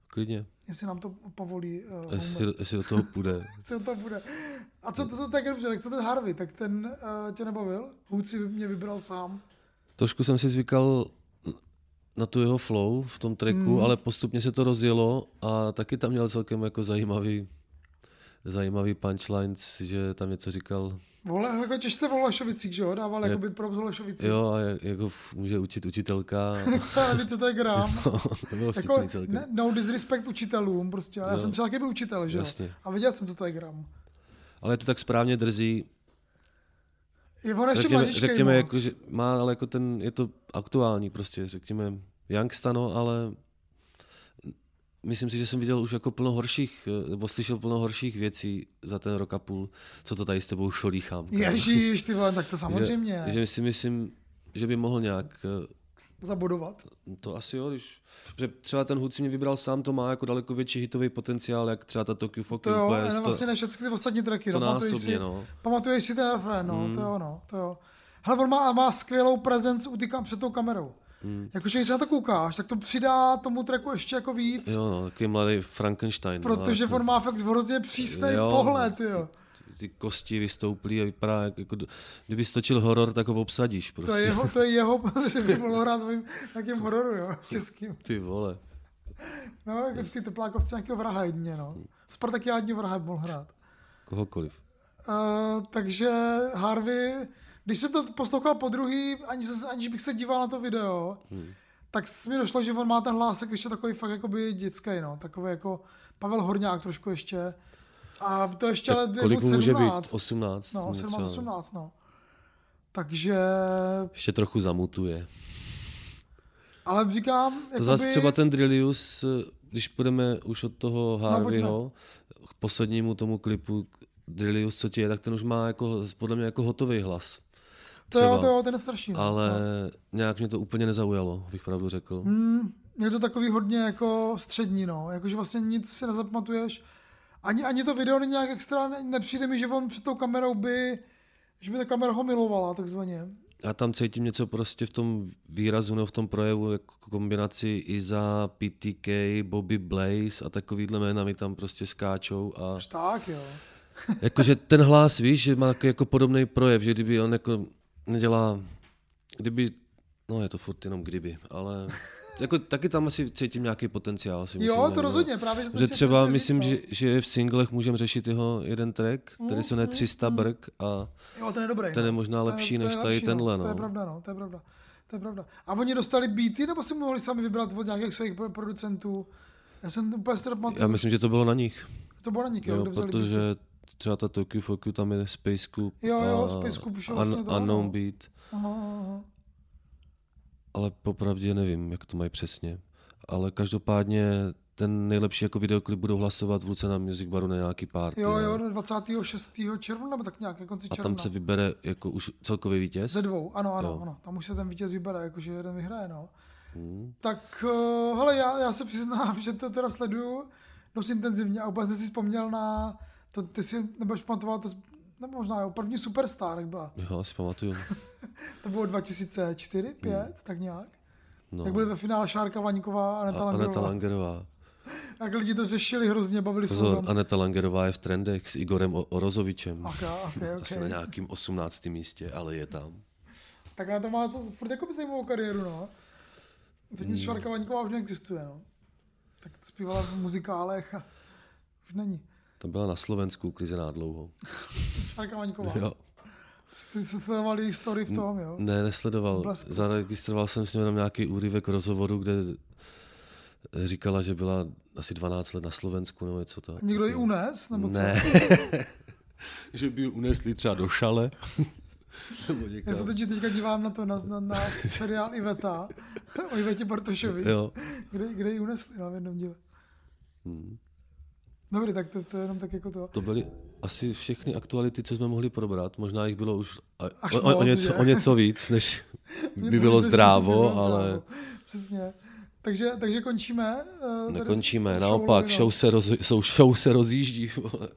Klidně. Jestli nám to povolí uh, Jestli, jestli do toho půjde. co to bude. A co, to, to tak dobře, tak co ten Harvey, tak ten uh, tě nebavil? Hůd si mě vybral sám. Trošku jsem si zvykal na tu jeho flow v tom tracku, Hmm. ale postupně se to rozjelo a taky tam měl celkem jako zajímavý, zajímavý punchlines, že tam něco říkal, Vole, jako těžce v Holešovicích, že jo? Dával Jak- jako by pro Holešovici. jo, a jak, jak ho f- může učit učitelka. *laughs* Já neví, co to je gram. *laughs* to bylo jako, ne, no disrespect učitelům prostě, ale já Jo. jsem třeba taky byl učitel, že jo? A věděl jsem, co to je gram. Ale je to tak správně drzí. Je on ještě Řekněme, řekněme jako, že má, ale jako ten, je to aktuální prostě, řekněme, youngsta, no, ale myslím si, že jsem viděl už jako plno horších, eh, nebo slyšel plno horších věcí za ten rok a půl, co to tady s tebou šolíchám. Ježíš, ty vole, tak to *laughs* samozřejmě. Že, že si myslím, že by mohl nějak, eh, Zabodovat. to asi jo, když, že třeba ten hud si mě vybral sám, to má jako daleko větší hitový potenciál, jak třeba ta Tokyo Foky. To jo, ale sto- vlastně ne všechny ty ostatní tracky. to no, pamatuješ násobně, si, no. Pamatuješ si ten refrén, no, to jo, no, to jo. Hele, on má, má skvělou prezenci u ty kam, před tou kamerou. Hmm. Jakože když na to koukáš, tak to přidá tomu tracku ještě jako víc, Jo, no, takový mladý Frankenstein. protože no, jako, on má fakt hrozně přísný Jo. pohled, jo. Ty kosti vystouplí a vypadá, jak, jako, kdyby stočil horor, tak ho obsadíš prostě. To je jeho, to je jeho, *laughs* protože by *laughs* mohl hrát v nějakém hororu, jo, českým. Ty vole. No, jako v té teplákovce nějakého vraha jedině, no. Spartakiádního vraha mohl hrát. Kohokoliv. Uh, takže Harvey, když se to poslouchal po druhý, ani se, aniž bych se díval na to video, hmm. tak mi došlo, že on má ten hlásek ještě takový fakt jakoby dětský, no. Takový jako Pavel Horňák trošku ještě. A to ještě je Kolik mu může být? 17. 18? No, něco. 17, 18, no. Takže, Ještě trochu zamutuje. ale říkám, To jakoby, zase třeba ten Drillius, když půjdeme už od toho No, Harveyho, k poslednímu tomu klipu Drillius, co ti je, tak ten už má jako, podle mě jako hotový hlas. to jo, Třeba. to jo, ten je strašný. No. Ale No. nějak mě to úplně nezaujalo, bych pravdu řekl. Hmm, je to takový hodně jako střední, no. Jakože vlastně nic si nezapamatuješ. Ani, ani to video není nějak extra, ne, nepřijde mi, že on před tou kamerou by, že by ta kamera ho milovala, takzvaně. Já tam cítím něco prostě v tom výrazu nebo v tom projevu, jako kombinaci Iza, PTK, Bobby Blaze a takovýhle jména mi tam prostě skáčou a Až tak, jo. *laughs* jakože ten hlas, víš, že má jako podobný projev, že kdyby on jako nedělá, kdyby, no je to furt jenom kdyby, ale *laughs* jako taky tam asi cítím nějaký potenciál. Si myslím, Jo, to rozhodně, právě, že Že třeba myslím, že, no. že v singlech můžeme řešit jeho jeden track, který se Mm, jmenuje 300 brk a Jo, ten je dobrý. ten je no. možná lepší to než tady lepší, tenhle, No. To je no. pravda, no, to je pravda. To je pravda. A oni dostali beaty, nebo si mohli sami vybrat od nějakých svých pro- producentů? Já jsem úplně pamatuju. já myslím, že to bylo na nich. To bylo na nich, jo, Jo, vzali beaty. protože třeba ta Tokyo Foku tam je Space Coop Jo, jo, a Space Coop už vlastně to, Unknown. Beat, Aha, aha. Ale popravdě nevím, jak to mají přesně. Ale každopádně ten nejlepší jako videoklip budou hlasovat v Lucena Music Baru na nějaký party. Jo, jo, 26. června, nebo tak nějak, ke konci a června. tam se vybere jako už celkový vítěz. Ze dvou, ano, ano, Jo. ano. Tam už se ten vítěz vybere, jakože jeden vyhraje, no. Hmm. Tak, uh, hele, já, já se přiznám, *laughs* že to teda sleduju dost intenzivně a úplně jsem si vzpomněl na, to, ty si nebudeš pamatovat, to, nebo možná jo, první Superstar, jak byla. Jo, si pamatuju. *laughs* To bylo 2004, 5, tak nějak. No. Jak byly ve finále Šárka Vaňková a Aneta a Aneta Langerová. Langerová. *laughs* Tak lidi to řešili hrozně, bavili se tom. Aneta Langerová je v trendech s Igorem O- Orozovičem. Ok, ok, *laughs* ok. Asi na nějakým 18. místě, ale je tam. Tak na to má co, furt jako by zajímavou kariéru, no. Teď Hmm. Šárka Vaňková už neexistuje, no. Tak zpívala v muzikálech a už není. Ta byla na Slovensku uklizená dlouho. *laughs* Šárka Vaňková. Jo. Ty jsi sledoval jejich story v tom, jo? Ne, nesledoval. Blesku. Zaregistroval jsem s ní jenom nějaký úryvek rozhovoru, kde říkala, že byla asi 12 let na Slovensku nebo něco to. Někdo ji unes, nebo co? Ne. *laughs* že by ji unesli třeba do šale. *laughs* nebo Já někam. se teď teďka dívám na to, na, na, na seriál Iveta, o Ivetě Bartošovi, Jo. kde, kde ji unesli no, v jednom díle. Hmm. Dobrý, tak to, to je jenom tak jako to. To byly asi všechny aktuality, co jsme mohli probrat. Možná jich bylo už a, Až o, o, o, něco, že? o něco víc, než *laughs* by Něco bylo zdrávo, by bylo ale zdrávo. Přesně. Takže, takže končíme. tady nekončíme. s Naopak, show show se, roz, show, show se rozjíždí. vole.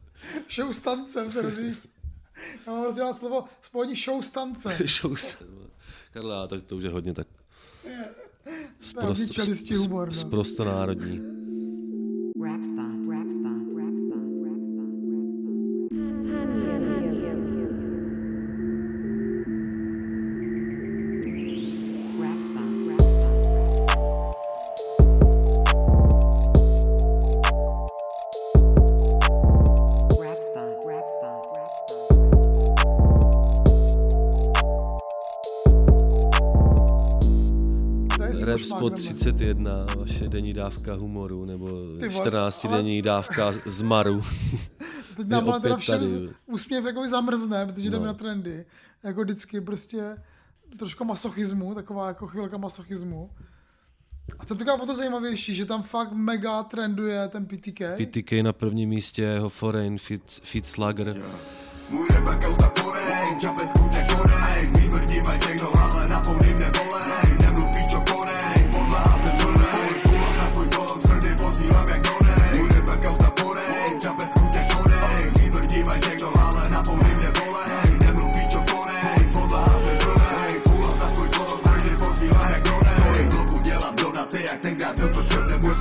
Show s tancem se rozjíždí. *laughs* Já mám rozdělat slovo spojení show s tancem. *laughs* show. Karla, tak to už je hodně tak To je hodně čelisti humor, no. sprosto národní. Rap spot, F-Spot 31, vaše denní dávka humoru, nebo Ty vole, 14 ale- denní dávka z Maru. *laughs* Teď nám ale teda opět všem tady. úsměv jako zamrzne, protože jdeme No. na trendy. Jako vždycky prostě trošku masochismu, taková jako chvilka masochismu. A to je to zajímavější, že tam fakt mega trenduje ten PTK. PTK na prvním místě, jeho Foreign, Fit, Slugger. Můj rap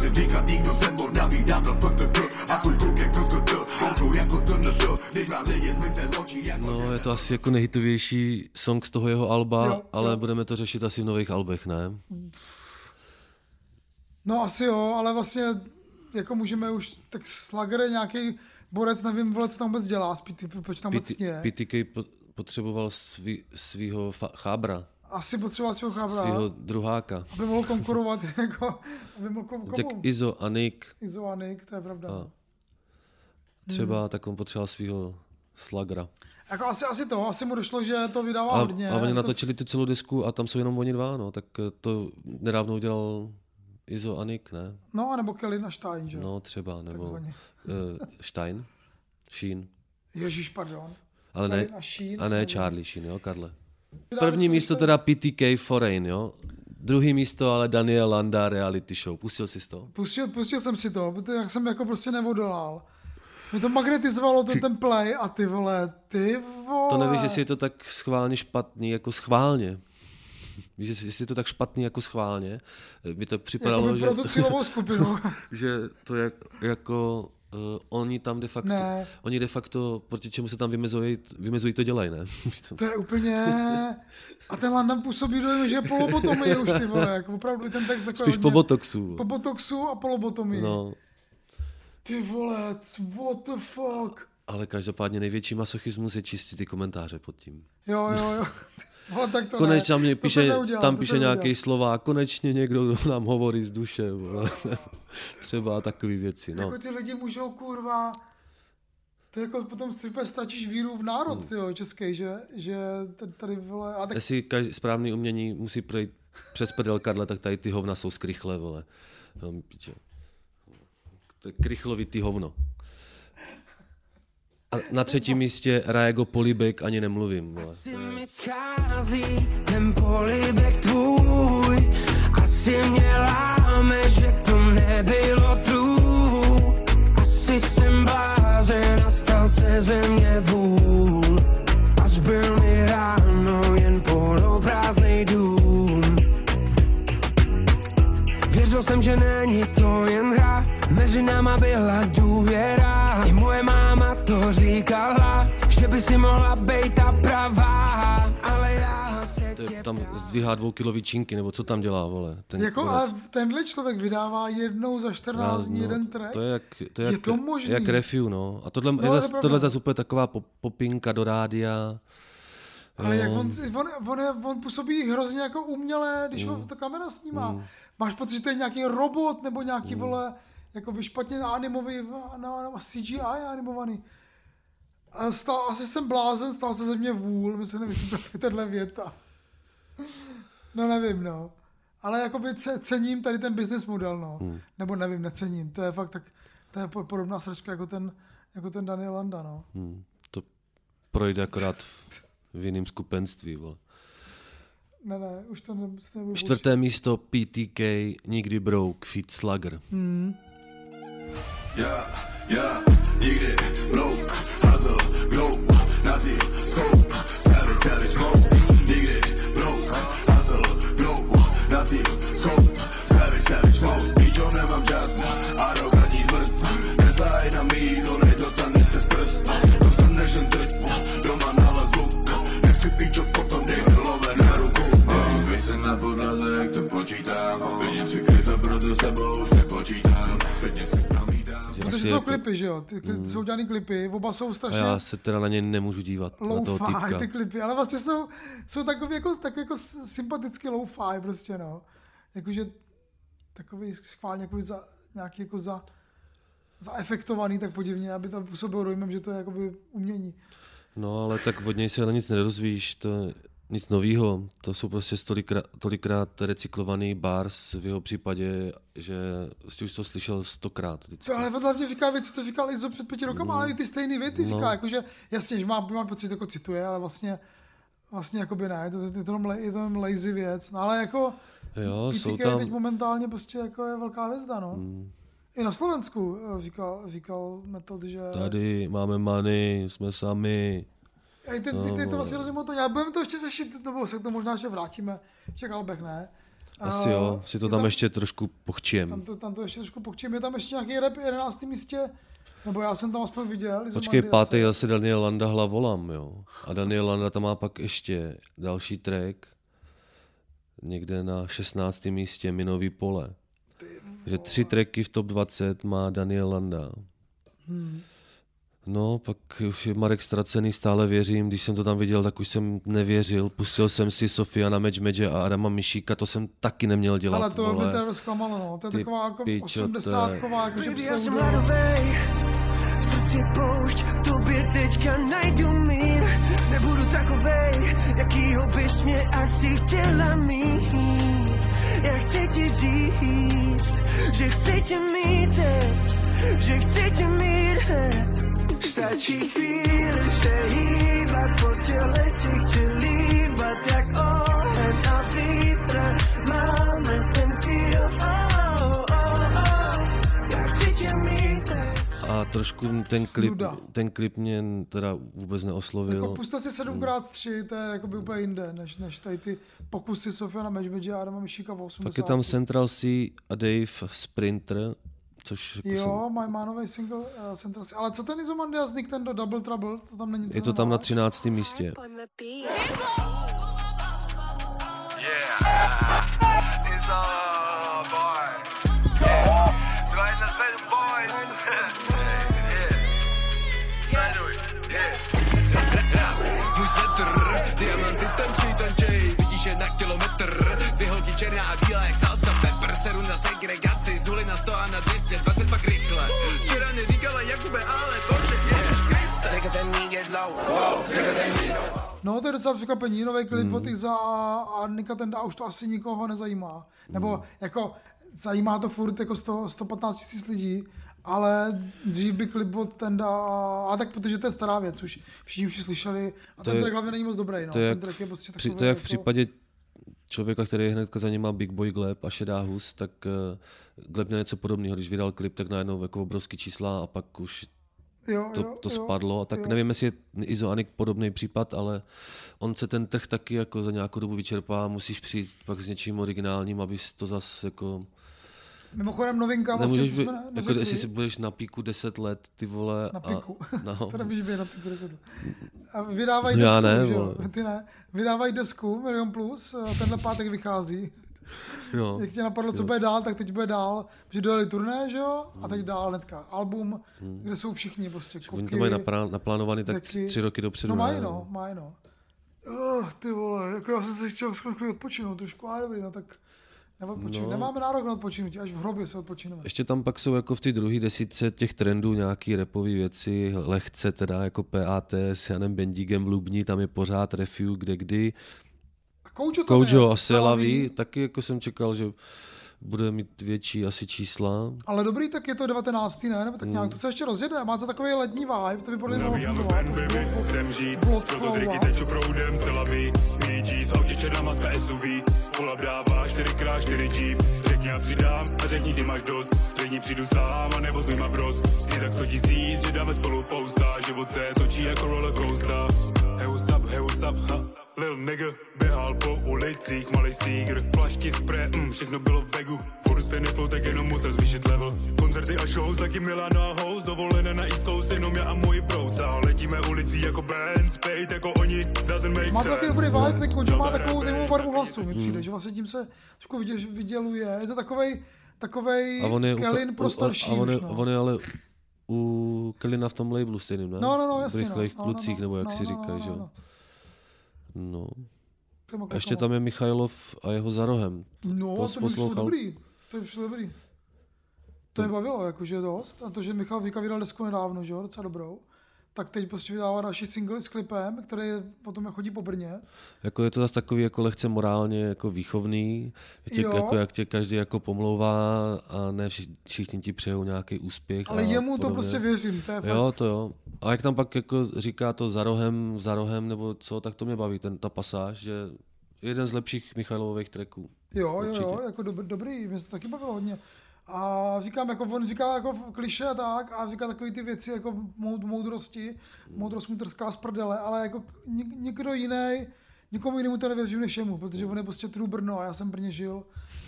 Nemusím říkat, nikdo jsem bod navídám do PTK, a tvůj kluk je KKT, kouknou jako TNT, když vám lidi zmizne z očí jako No, je to asi jako nejhitovější song z toho jeho alba, Jo, ale jo. budeme to řešit asi v nových albech, ne? No asi jo, ale vlastně jako můžeme už, tak Slugger nějaký borec, nevím, vole, co tam vůbec dělá, proč tam vůbec je. PTK po- potřeboval svý, svýho fa- chábra, Asi potřeboval svého chábra, svýho druháka. aby mohl konkurovat, *laughs* jako, aby mohl kom, Tak komu? Izo a Nick Izoanik, to je pravda. A- třeba, tak on potřeboval svýho Sluggera. Jako asi, asi to, asi mu došlo, že to vydává A, hodně. a oni to- natočili tu celou disku a tam jsou jenom oni dva, no, tak eh, to nedávno udělal Izo a Nick, ne? No, nebo Kelly na Stein, že? No, třeba, nebo Takzvaně. uh, Stein, Sheen, Ježíš, pardon. ale ne, Kelly a Sheen a ne. Charlie Sheen, jo, Karle. První místo teda PTK Foreign, jo. Druhý místo ale Daniel Landa reality show. Pustil jsi to? Pustil, pustil jsem si to, protože jak jsem jako prostě neodolal. Mě to magnetizovalo ten, ten play a ty vole, ty vole. To nevíš, jestli je to tak schválně špatný, jako schválně. Víš, jestli je to tak špatný jako schválně. By to připadalo, Jakoby že, pro tu cílovou *laughs* skupinu. že to jak, jako uh, oni tam de facto, Ne. oni de facto, proti čemu se tam vymezují, vymezují to dělají, ne? *laughs* To je úplně... A ten Landam působí dojem, že je polobotomie *laughs* už ty vole, jako opravdu ten text takový Spíš po botoxu. Po botoxu a polobotomii. No, Ty vole, what the fuck. ale každopádně největší masochismus je čistit ty komentáře pod tím. Jo, jo, jo. *laughs* Vole, tak to Konečně ne. tam, mě To píše, jsem neudělal, tam to píše nějaký slova, konečně někdo kdo nám hovorí z duše. vole. Třeba takové věci. No. Jako ty lidi můžou, kurva, to jako potom úplně ztratíš víru v národ, Hmm. tyjo, český, že, že tady, vole, a tak Jestli každý správný umění musí projít přes prdel Karle, tak tady ty hovna jsou skrychle, vole. No. To je krychlovitý hovno. A na třetím místě Rajego Polibek ani nemluvím. Vole. Asi mi schází ten polibek tvůj Asi mě stal se ze mě vůl. A zbyl mi ráno jen poloprázdnej dům. Věřil jsem, že není to jen hra. Mezi náma byla důvěra. I moje máma to říkala Že by si mohla být ta pravá tam ptám. zdvihá dvoukilový činky, nebo co tam dělá, vole. Ten jako, vole, ale tenhle člověk vydává jednou za 14 dní no, jeden track. To je jak, to je Je jak, to možný? jak review, no. A tohle, No, no, je je zas, pravda. tohle zase úplně taková pop, popinka do rádia. Ale jak No. on, on, on, je, on působí hrozně jako uměle, když mm. ta kamera snímá. Mm. Máš pocit, že to je nějaký robot nebo nějaký mm. vole, jako by špatně animový, na, na, na CGI animovaný. A stal, asi jsem blázen, stal se ze mě vůl, se nevysvětlí tahle věta. No nevím, no. Ale jakoby ce, cením tady ten business model, no. Hmm. Nebo nevím, necením. To je fakt tak, to je po- podobná sračka jako ten, jako ten Daniel Landa, no. Hmm, to projde akorát v, v jiném skupenství, vole. Ne, ne, už to ne, nebudu Čtvrté místo PTK, nikdy broke, Feet Slugger. Yeah, yeah, nikdy broke, hustle, glow, na cíl, scope, savage, savage, flow. Na cíl, scope, savage, savage, flow. Píčo, nemám čas, arrogantní zmrt, nesahaj na mídlo, nedostaneš přes prst, dostaneš jen trť, doma nahlas zvuk, nechci píčo, potom dej mi love na ruku. Víš jsem na podlaze, jak to počítám, vidím si krysa, proto s tebou už nepočítám, zpětně se promítám. Že Protože asi jsou jako- klipy, že jo? Ty kli- jsou dělaný klipy, oba jsou A strašně já se teda na ně nemůžu dívat, na toho typka. ty klipy, ale vlastně jsou, jsou takový jako, takový jako sympatický low-fi prostě, no. jakože takový schválně jako za, nějaký jako za, zaefektovaný tak podivně, aby to působilo dojmem, že to je jakoby umění. No, ale tak od něj se ale nic nedozvíš, to nic novýho. To jsou prostě tolikrát, tolikrát recyklovaný bars v jeho případě, že jsi už to slyšel stokrát. vždycky. To ale hlavně říká věci, co říkal Izo před pěti rokama, ale i ty stejné věty No. říká, jakože jasně, že má, má pocit, jako cituje, ale vlastně vlastně jakoby ne, je to, je to, je to lazy věc, no ale jako Jo, jsou PTK tam... teď momentálně prostě jako je velká hvězda, no. Mm. I na Slovensku eh, říkal, říkal Metod, že... Tady máme money, jsme sami. Ej, ty, ty, ty to vlastně rozumím to, já budeme to ještě řešit, nebo se k tomu možná ještě vrátíme, těch albech ne. Asi A jo, si to je tam ještě trošku Tam pochčím. to, tam to ještě trošku pokčím. Je tam ještě nějaký rap 11. místě, nebo já jsem tam aspoň viděl. Počkej, pátý asi. je zase Daniel Landa Hlavolam, jo. A Daniel Landa tam má pak ještě další track, někde na 16. místě Minový pole. Že tři tracky v top 20 má Daniel Landa. Hmm. No, pak už je Marek ztracený, stále věřím. Když jsem to tam viděl, tak už jsem nevěřil. Pustil jsem si Sofiana Match Medže a Adama Mišíka, to jsem taky neměl dělat, Ale to vole. by to rozklamalo, no. To je Ty taková jako je- 80 jako že Baby, já jsem pseudo. hladovej, v srdci poušť, v tobě teďka najdu mír. Nebudu takovej, jakýho bys mě asi chtěla mít. Já chci ti říct, že chci tě mít teď, že chci tě mít hned. Stačí chvíli se hýbat, po těle ti chci líbat, jak oheň a vítr. Máme ten feel, oh, oh, oh. Já chci tě mít. A trošku ten klip, Nuda. ten klip mě teda vůbec neoslovil. Jako puste si 7x3, to je jako by úplně jinde, než, než tady ty pokusy Sofiana Medžbedže a Adama Mišíka v 80. Pak je tam Central C a Dave Sprinter, což jako Jo, mají má nový single uh, Central. Ale co ten Izomandias Nick, ten do Double Trouble, to tam není. jsem, je to tam na 13. místě. Můj svetr, diamanty tančej, tančej Vidíš je na kilometr Dvě holky černá a bílá jak salsa pepper Seru na segregaci z nuly na 100 a na 220 pak rychle Včera neříkala Jakube, ale bože Ježiš Kriste Niggas and me get low Niggas and me No, to je docela překvapení, nový klip Hmm. od Iza a Nika Tenda už to asi nikoho nezajímá. Nebo Hmm. jako zajímá to furt jako 100, 115 tisíc lidí, ale dřív by klip od Tenda, a tak protože to je stará věc, už všichni už ji slyšeli a To ten je- track hlavně není moc dobrý, no. To je, ten jak, track je prostě takový to je jak v jako- případě člověka, který hnedka za ním má Big Boy Gleb a Šedá hus, tak uh, Gleb měl něco podobného. Když vydal klip, tak najednou jako obrovský čísla a pak už jo, to, jo, to jo, spadlo. Tak jo. nevím, jestli je Izo Anik podobný případ, ale on se ten trh taky jako za nějakou dobu vyčerpá, musíš přijít pak s něčím originálním, abys to zas jako... Mimochodem novinka vlastně, Nemůžeš, by, jsme jako neřekli. jestli si budeš na píku 10 let, ty vole. Na a- piku. *laughs* no, to nemůže být na piku 10. A vydávají desku, ne, že jo? Ty ne. Vydávají desku Milion Plus, a tenhle pátek vychází. Jo. Jak tě napadlo, co bude dál, tak teď bude dál, že dojeli turné, že jo? A teď dál hnedka album, kde jsou všichni prostě Oni kuky. to mají naplán- naplánovaný tak taky- tři roky dopředu. No mají no, mají no. Oh, ty vole, jako já jsem si chtěl chvíli odpočinout trošku, ale dobrý, no tak neodpočinu. No. Nemáme nárok na odpočinutí, až v hrobě se odpočineme. Ještě tam pak jsou jako v té druhé desítce těch trendů nějaký repové věci, lehce teda jako PAT s Janem Bendígem v Lubni, tam je pořád Refu, kde kdy. A Koučo tam Koujo je, a Selaví, taky jako jsem čekal, že bude mít větší asi čísla. Ale dobrý, tak je to 19. ne? Nebo tak Hmm. nějak to se ještě rozjede. Má to takový letní vibe, to by podle mě mohlo chcem žít. Proto triky a- teču proudem celami BGs, autě černá maska SUV dává 4x4 Jeep. Řekni já přidám a řekni kdy máš dost. Řekni přijdu sám a nebo s mýma bros tak 100 tisíc, že dáme spolu pousta Život se točí jako rollercoaster. Hey what's up, hey what's up, ha Lil nigga, běhal po ulicích, malej sígr Flašky, spray, mm, všechno bylo v bagu Furt stejný flow, tak jenom musel zvýšit level Koncerty a shows, taky Milano a host Dovolené na East Coast, jenom já a můj bros A letíme ulicí jako band, spade jako oni Doesn't make Má to sense taky dobrý vibe, ten Koučo má takovou zajímavou barvu hlasu, mi Hmm. přijde, že vlastně tím se trošku vyděluje. Je to takovej, takovej A on je, u- Kelin pro starší a on je, už, no. on je ale u Kelina v tom labelu stejným, ne? No, no, no, jasně, V rychlých no, no, no, klucích, no, nebo jak no, si no, no, říkají, no, že no. jo? No. Těma A ještě tam je Michailov a jeho za rohem. No, to to, mi dobrý. To mi přišlo dobrý. To mě bavilo, jakože dost. A to, že Michal Vika vydal desku nedávno, že jo, docela dobrou. Tak teď prostě vydává další single s klipem, který je potom jak chodí po Brně. Jako je to zase takový jako lehce morálně jako výchovný, tě, Jo. jako jak tě každý jako pomlouvá a ne všichni, všichni ti přejou nějaký úspěch. Ale jemu to podobně. prostě věřím, to je fakt. Jo, to jo. A jak tam pak jako říká to za rohem, za rohem nebo co, tak to mě baví, ten, ta pasáž, že jeden z lepších Michailových tracků. Jo, jo, Určitě. jo, jako dob, dobrý, mě to taky bavilo hodně. A říkám, jako on říká jako kliše a tak a říká takové ty věci jako moud, moudrosti, moudrost mu trská z prdele, ale jako nik, nikdo jiný, nikomu jinému to nevěřím než jemu, protože on je prostě true Brno a já jsem v Brně žil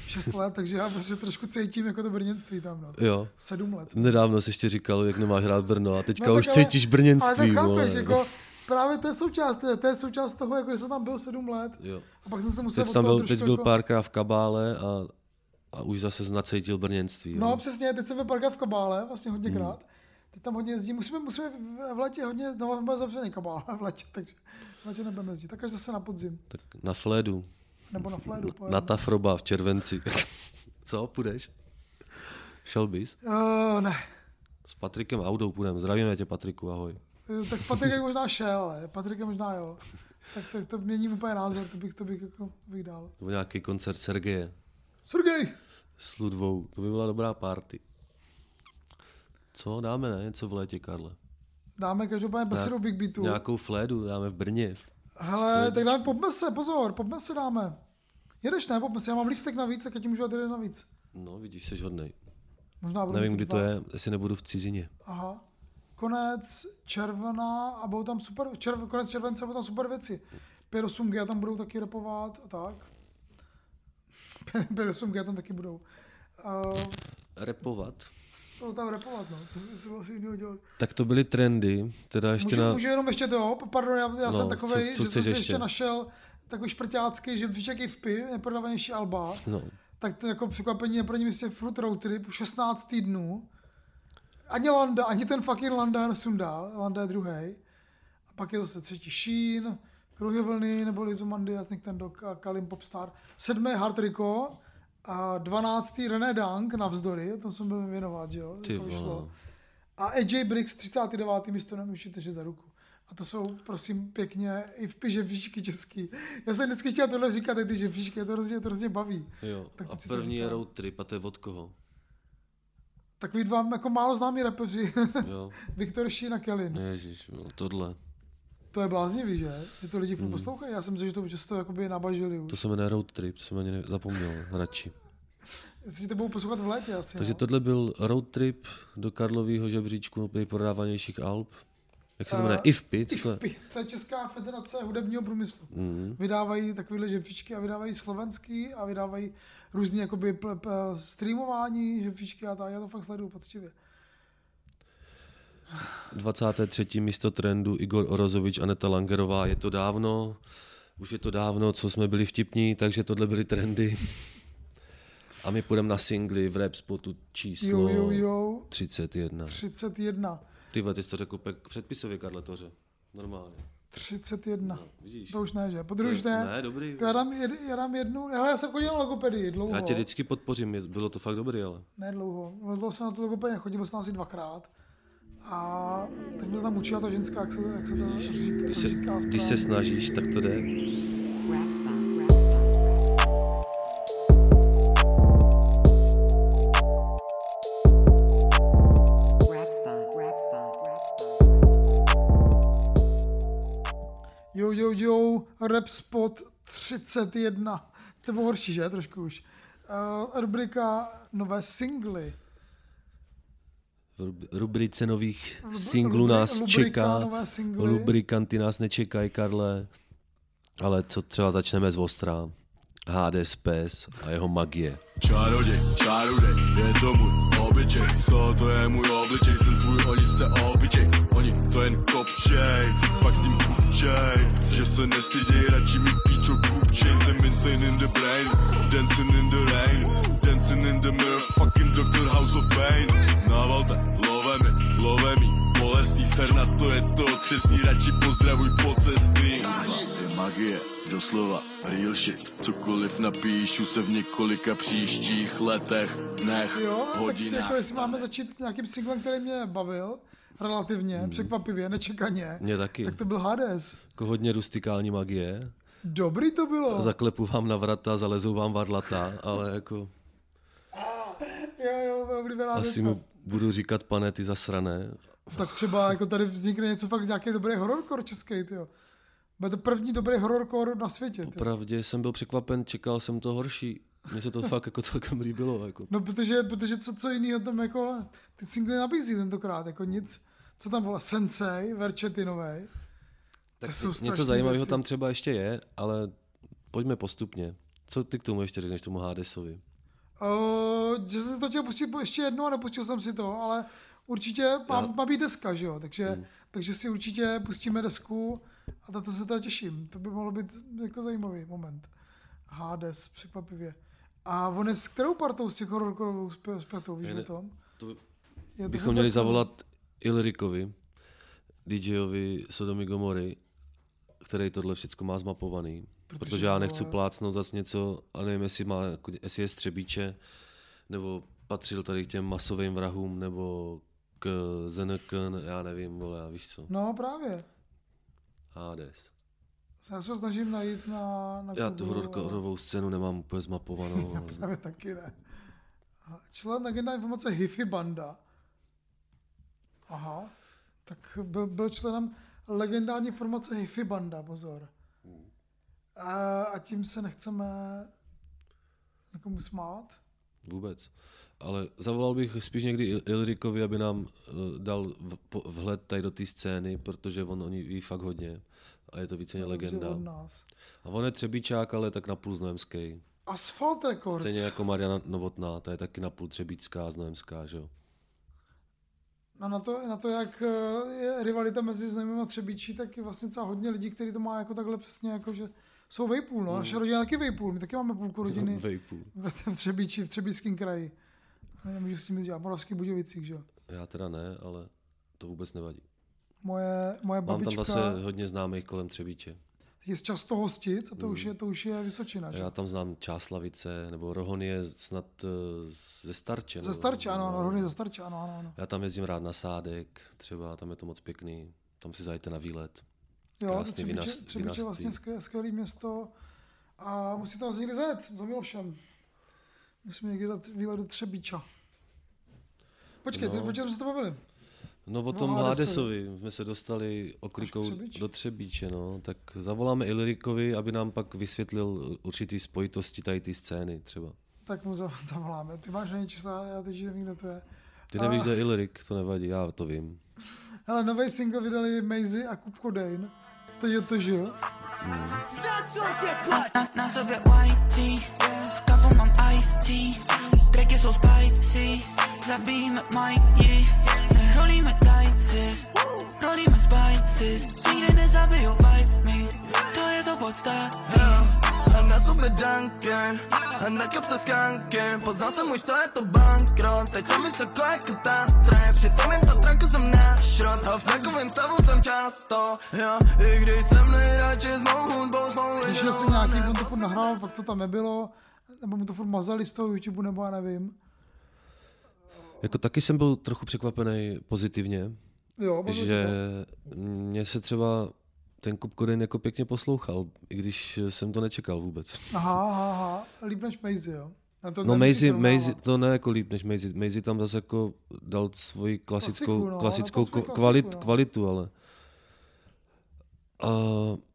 6 *laughs* let, takže já prostě trošku cítím jako to brněnství tam, no. Jo. 7 let. Nedávno jsi ještě říkal, jak nemáš rád Brno a teďka No, už ale- cítíš Ale brněnství. tak vole. chápeš, jako právě to je součást, to je, součást toho, jako že jsem tam byl 7 let Jo. a pak jsem se musel Teď tam byl, teď byl jako- párkrát v kabále a, a už zase znacítil brněnství. No jo. přesně, teď jsem byl párkrát v Kabále, vlastně hodněkrát. Teď tam hodně jezdím, musíme, musíme v létě hodně, no bude zavřený Kabál *laughs* v létě, takže v létě nebudeme jezdit, tak až zase na podzim, Tak na Flédu, nebo na Flédu. na Tafroba v červenci. *laughs* Co, půjdeš? Šel bys? Uh, ne, S Patrikem Audou půjdeme. Zdravíme tě, Patriku, ahoj. Eh, tak s Patrikem možná šel, ale Patrikem možná jo. Tak, tak to měním úplně názor, to bych, to bych, jako, to bych dal. Nebo nějaký koncert Sergeje Sergej! s Ludvou. To by byla dobrá party. Co, dáme, ne? Něco v létě, Karle. Dáme každopádně besedu Big Beatu. Nějakou Flédu dáme v Brně. Hele, tak dáme popmese, pozor, popmese dáme. Jedeš ne, popmese, já mám lístek navíc, tak já ti můžu dát jeden navíc. No, vidíš, jsi hodnej. Možná budu Nevím, kdy to dva. je, jestli nebudu v cizině. Aha. Konec června a budou tam super, červ, konec července budou tam super věci. 5-8G tam budou taky repovat a tak. 5-8G tam taky budou. Uh, Repovat. budou tam repovat, no. Co co vlastně jiného dělat? Tak to byly trendy, teda ještě Můžu, na... můžu jenom ještě to, pardon, já, já No, jsem takovej, co- co že jsem si ještě ještě? našel takový šprťácký žebříček IFPy, nejprodávanější alba. No, Tak to jako překvapení je pro ně místě Fruit Road Trip, už 16 týdnů. Ani Landa, ani ten fucking Landa nesundal, Landa je druhý. A pak je zase třetí Sheen, Kruhy vlny, nebo Lizumandy, já ten do Kalim Popstar. Sedmý Hard Rico a dvanáctý René Dunk navzdory, o tom jsem byl věnovat, že jo, Ty to vyšlo. A AJ Briggs 39. místo nemůžete že za ruku. A to jsou, prosím, pěkně i v žebříčky český. Já jsem vždycky chtěl tohle říkat, ty žebříčky, to hrozně, to hrozně baví. jo. Tak A to první je road trip, a to je od koho? Takový dva jako málo známí rapeři, Jo, *laughs* Viktor Sheen a Kellin. ježiš, no, tohle. To je bláznivý, že? Že to lidi furt poslouchají. Já jsem myslel, že to, že to jakoby nabažili už. To se jmenuje road trip, to jsem ani zapomněl, radši. *laughs* Jestli to budou poslouchat v létě asi, Takže no. tohle byl road trip do Karlového žebříčku nejprodávanějších alb. Jak se to jmenuje? Eh, IFPI, to je? IFPI, to je Česká federace hudebního průmyslu. Mhm. Vydávají takovýhle žebříčky a vydávají slovenský a vydávají různý jakoby pl, pl, streamování žebříčky a tak. Já to fakt sleduju poctivě. 23. místo trendu Igor Orozovič, Aneta Langerová. Je to dávno, už je to dávno, co jsme byli vtipní, takže tohle byly trendy. A my půjdeme na singly v rap spotu číslo Jo, jo, jo. 31. 31. Ty ty jsi to řekl pek předpisově, Karle Toře. Normálně. 31. No, vidíš. To už ne, že? Po druhé už ne. Ne, dobrý. To já dám, jed, já dám jednu, hele, já jsem chodil na logopedii dlouho. Já tě vždycky podpořím, bylo to fakt dobrý, ale. Ne dlouho. Dlouho jsem na to logopedii nechodil, byl jsem asi dvakrát. A tak mě tam učila ta ženská, jak se, to- jak se to říká, Když se, říká když se snažíš, tak to jde. Jo, jo, jo, rap spot 31. To bylo horší, že? Trošku už. Uh, rubrika nové singly. Rubrice nových Rubri- singlů nás rubrika čeká. Lubrikanty nás nečekají, Karle. Ale co třeba začneme z Ostra. Hades Pes a jeho magie. Čaroděj, čaroděj, je to můj obyčej Co to je můj obličej, jsem svůj, oni se obyčej Oni to jen kopčej, pak s tím kupčej Že se nestydí, radši mi píčo kupčej Jsem insane in the brain, dancing in the rain. Dancing in the mirror, fucking Dr. House of Pain. Navalte, love mi, love mi Bolestný ser na to je to, křesní radši pozdravuj pocestný Magie, doslova, real shit. Cokoliv napíšu se v několika příštích letech, dnech, Jo, tak hodinách. jako jestli máme začít nějakým singlem, který mě bavil, relativně, Hmm. překvapivě, nečekaně, Mě taky. tak to byl Hades. Jako hodně rustikální magie. Dobrý to bylo. Zaklepu vám na vrata, zalezou vám varlata, ale jako *laughs* Jo, jo, moje oblíbená asi mu budu říkat pane, ty zasrané. Tak třeba jako tady vznikne něco fakt nějaký dobrý hororkor český, jo. Bude to první dobrý hororkor na světě. Tyjo. Opravdě jsem byl překvapen, čekal jsem to horší. Mně se to *laughs* fakt jako celkem líbilo. Jako. No, protože, protože co, co jiného tam jako ty singly nabízí tentokrát, jako nic. Co tam bylo? Sensei, Verčety novej. Tak jsou něco zajímavého tam třeba ještě je, ale pojďme postupně. Co ty k tomu ještě řekneš, tomu Hadesovi? Uh, že jsem si to chtěl pustit ještě jednou a nepustil jsem si to, ale určitě má, má být deska, že jo, takže, hmm. takže si určitě pustíme desku a na to se teda těším. To by mohlo být jako zajímavý moment. Hades, překvapivě. A on je s kterou partou z těch hororkorovou zpětou, víš o tom? To Je to bychom vůbec měli nevím. zavolat Ilrikovi, DJovi Sodomy Gomory, který tohle všechno má zmapovaný. Protože Protože, já nechci plácnout zase něco, a nevím, jestli, má, jako- jestli je střebíče, nebo patřil tady k těm masovým vrahům, nebo k ZNK, já nevím, vole, já víš co. No právě. Hades. Já se snažím najít na, na Já tu Google, hororkorovou scénu nemám úplně zmapovanou. *laughs* ale právě taky ne. Člen agenda informace Hifi Banda. Aha. Tak byl, byl členem legendární formace Hifi Banda, pozor. A, a tím se nechceme někomu smát. Vůbec. Ale zavolal bych spíš někdy Il- Ilrikovi, aby nám eh, dal vhled tady do té scény, protože on o ní ví fakt hodně. A je to víceméně legenda. Od nás. A on je třebíčák, ale tak napůl znojemský. Asphalt Records. Stejně jako Mariana Novotná, ta je taky napůl třebíčská a znojemská, že jo? No na to, na to, jak eh, je rivalita mezi znojmem a Třebíčí, tak je vlastně docela hodně lidí, kteří to má jako takhle přesně, jako že jsou vejpůl, no. Naše rodina taky vejpůl, my taky máme půlku rodiny *laughs* Vejpůl. v Třebíči, v Třebíčském kraji. A nemůžu s tím v Moravských Budovicích, že jo. Já teda ne, ale to vůbec nevadí. Moje, moje Mám tam babička zase hodně známých kolem Třebíče. je z často hostit a to, už je, to už je Vysočina, že? Já tam znám Čáslavice, nebo Rohon je snad eh, ze Starče. Ze Starče, ano, ano, no. Rony ze Starče, ano, ano, ano. Já tam jezdím rád na Sádek, třeba, tam je to moc pěkný. Tam si zajďte na výlet. Jo, Krásný Třebíče, vinař- Třebíče je vinařství. vlastně skvělé, město a musíte vás někdy zajet za Milošem. Musíme někdy dát výlet do Třebíča. Počkej, No. no. o čem jsme se to bavili? No o tom Hadesovi. Hadesovi jsme se dostali oklikou Třebíči. do Třebíče, no. Tak zavoláme Ilrikovi, aby nám pak vysvětlil určitý spojitosti tady ty scény třeba. Tak mu za- zavoláme. Ty máš něj čísla, já teď nevím, kdo to je. Ty nevíš, A- kde je Ilrik, to nevadí, já to vím. Hele, nový single vydali Maisie a Kupko Dane. To je to, že jo? Na, na, na sobě kapu mám ice tea, tracky jsou spicy, zabijíme Mikey, nehrolíme tajci, rolíme spices, nikdy nezabijou vibe me, to je to podstatný. A na sobě Duncan A na kapse skankem Poznal jsem už, co je to bankrot Teď jsem vysoko jako Tatre Přitom jen to traku jsem náš rod A v takovém stavu jsem často Jo, i když jsem nejradši s mou hudbou S mou se jedinou nějaký, to furt nahrál, pak to tam nebylo, nebo mu to furt mazali z toho YouTube, nebo já nevím. Jako taky jsem byl trochu překvapený pozitivně, Jo, že to mě se třeba ten Kup Koden jako pěkně poslouchal, i když jsem to nečekal vůbec. Aha, aha, aha, líp než Maisie, jo. Na to No Maisie. Maisie, to ne jako líp než Maisie. Maisie tam zase jako dal svoji klasickou, Klasiku, no, klasickou ko- klasiku, kvalit, no. kvalitu, ale a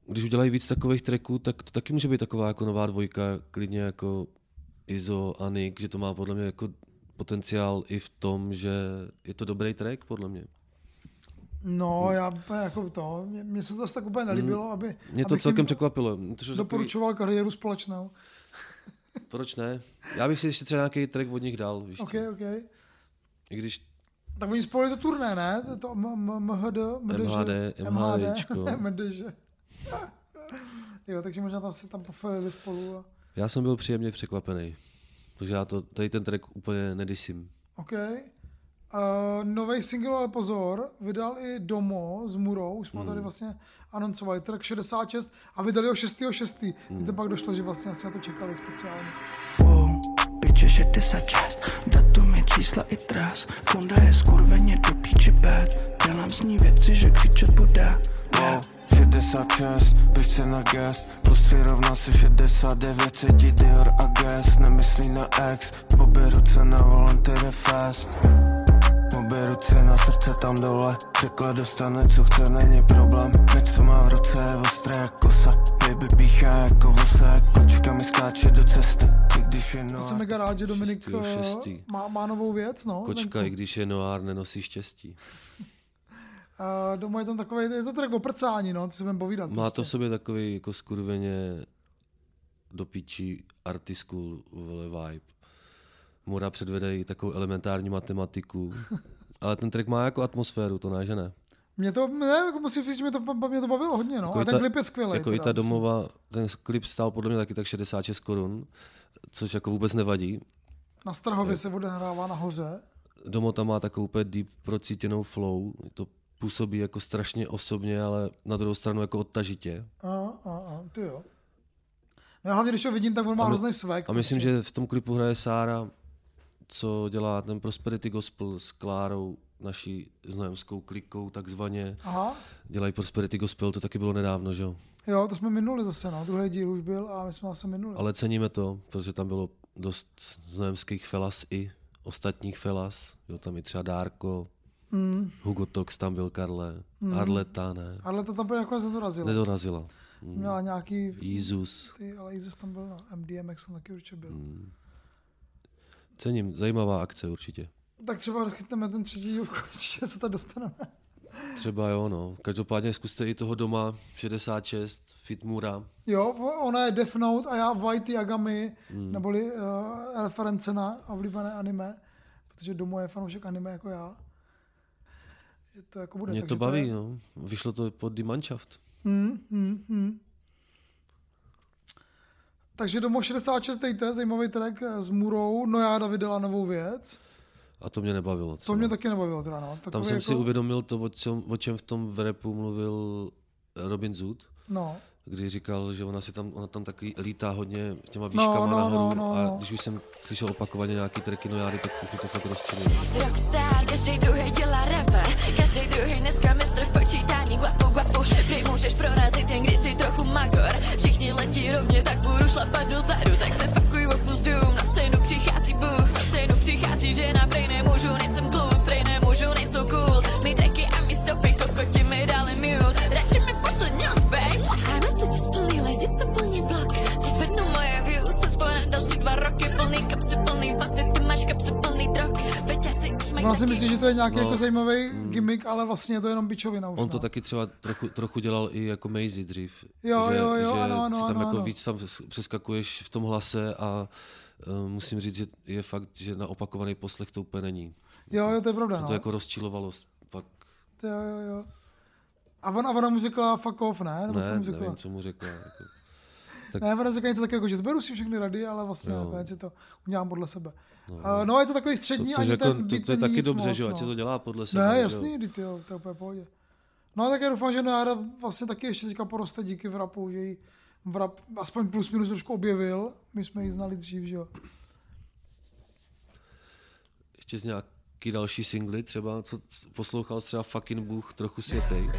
když udělají víc takových tracků, tak to taky může být taková jako nová dvojka, klidně jako Izo, Anik, že to má podle mě jako potenciál i v tom, že je to dobrý track, podle mě. No, já jako to, mě, mě se to zase tak úplně nelíbilo, aby, Hmm. Mě to celkem jim překvapilo. Doporučoval kariéru společnou. takový- *laughs* Proč ne? Já bych si ještě třeba nějaký track od nich dal, víš OK, co? OK. I když Tak oni spojili to turné, ne? To MHD, MDŽ, MHD, MHDčko. *laughs* MDŽ. *laughs* jo, takže možná tam si tam pofalili spolu. A... já jsem byl příjemně překvapený. Takže já to, tady ten track úplně nedisím. OK. Uh, nový single, ale pozor, vydal i Domo s Murou, už jsme hmm. tady vlastně anoncovali, track 66 a vydali ho 6.6. Hmm. Kde pak došlo, že vlastně asi na to čekali speciálně. Wow, piče 66, datum je čísla i tras, funda je skurveně do píče bad, dělám s ní věci, že křičet bude. Wow, 66, běžce na gas Plus 3 rovná se 69 Sedí Dior a gas Nemyslí na ex Obě ruce na volant jde fast Obě ruce na srdce tam dole Řekla dostane co chce, není problém Meč co má v ruce je ostré jak kosa Baby píchá jako vosa Kočka mi skáče do cesty I když je To noir jsem mega rád, že Dominik Šestýho eh, šestý. má, má novou věc, no. Kočka, venku. i když je noár, nenosí štěstí. Uh, doma je tam takový, je to tak oprcání, no, ty se budeme povídat. Má to v sobě takový jako skurveně do píči artisku vole vibe. Mura předvede i takovou elementární matematiku. *laughs* Ale ten track má jako atmosféru, to ne, že ne. Mě to, ne, jako musím říct, že mě to, mě to bavilo hodně, no. Jako a ten ta- klip je skvělý. Jako i ta domova, ten klip stál podle mě taky tak 66 korun, což jako vůbec nevadí. Na Strahově se odehrává nahoře. Domo tam má takovou úplně deep procítěnou flow, to působí jako strašně osobně, ale na druhou stranu jako odtažitě. A, a, a, ty jo. No, hlavně, když ho vidím, tak on má hrozný svek. A myslím, prostě. že v tom klipu hraje Sára, co dělá ten Prosperity Gospel s Klárou, naší znojemskou klikou takzvaně. Aha, Dělají Prosperity Gospel, to taky bylo nedávno, že jo? jo, to jsme minuli zase, no. Druhý díl už byl a my jsme zase minuli. Ale ceníme to, protože tam bylo dost znojemských felas i ostatních felas. Byl tam i třeba Dárko, Mm. Hugo Tox tam byl, Karle, Mm. Arleta, ne, Ale to tam jako nedorazilo. nedorazila. Měla nějaký... Jízus. Ty, ale Jízus tam byl na MDMX, jsem taky určitě byl. Mm. Cením, zajímavá akce určitě. Tak třeba chytneme ten třetí díl, *laughs* konečně se tam dostaneme. Třeba jo, no. Každopádně zkuste i toho doma 66, Fitmura. Jo, ona je Death Note a já White Yagami, Mm. neboli uh, reference na oblíbené anime, protože Domo je fanoušek anime jako já. Že to jako bude. Mě to baví, je... no. Vyšlo to pod Die Mannschaft. Hmm, hmm, hmm. Takže Domo 66 dejte, zajímavý track eh, s Murou, no já vydala novou věc. A to mě nebavilo. To třeba. mě taky nebavilo teda, no. Tam jsem jako, si uvědomil to, o čem, o čem v tom v repu mluvil Robin Zoot, No, kdy říkal, že ona si tam, ona tam taky lítá hodně těma No, výškama no, nahoru no, no, a no. když už jsem slyšel opakovaně nějaký tracky nojády, tak už mi to fakt rozčinilo. Rockstar, každý druhý dělá rapa Každý druhý dneska mistr v počítání Guapu, guapu, prý můžeš prorazit jen když jsi trochu magor. Všichni letí rovně, tak budu šlapat dozadu. Tak se spakuj, opus dům, na scénu přichází Bůh. Na scénu přichází žena, prej nemůžu, nejsem ona si myslí, že to je nějaký No. jako zajímavý gimmick, ale vlastně je to jenom bičovina už. On no. to taky třeba trochu, trochu dělal i jako Maisie dřív. Jo, že, jo, jo, že ano, ano, si tam ano, jako ano. víc tam přeskakuješ v tom hlase a uh, musím říct, že je fakt, že na opakovaný poslech to úplně není. Jo, jo, to je pravda, Že no. to jako rozčilovalo pak. Jo, jo, jo. A ona, a ona mu řekla fuck off, ne? Nebo co Ne, mu řekla? nevím, co mu řekla. Jako. Tak, Ne, ona řekla něco takového, jako, že zberu si všechny rady, ale vlastně Jo. nakonec si to udělám podle sebe. No. No, no je to takový to, střední, což ani jako, ten to, to je taky dobře, moc, že jo, ať no. se to dělá podle sebe. Ne, jasný, ty, jo, to je úplně pohodě. No tak já doufám, že Noáda vlastně taky ještě teďka poroste díky v rapu, že ji v rap aspoň plus minus trošku objevil. My jsme ji znali dřív, že jo. Ještě z nějaký další singly třeba, co poslouchal třeba Fucking Bůh, trochu světej.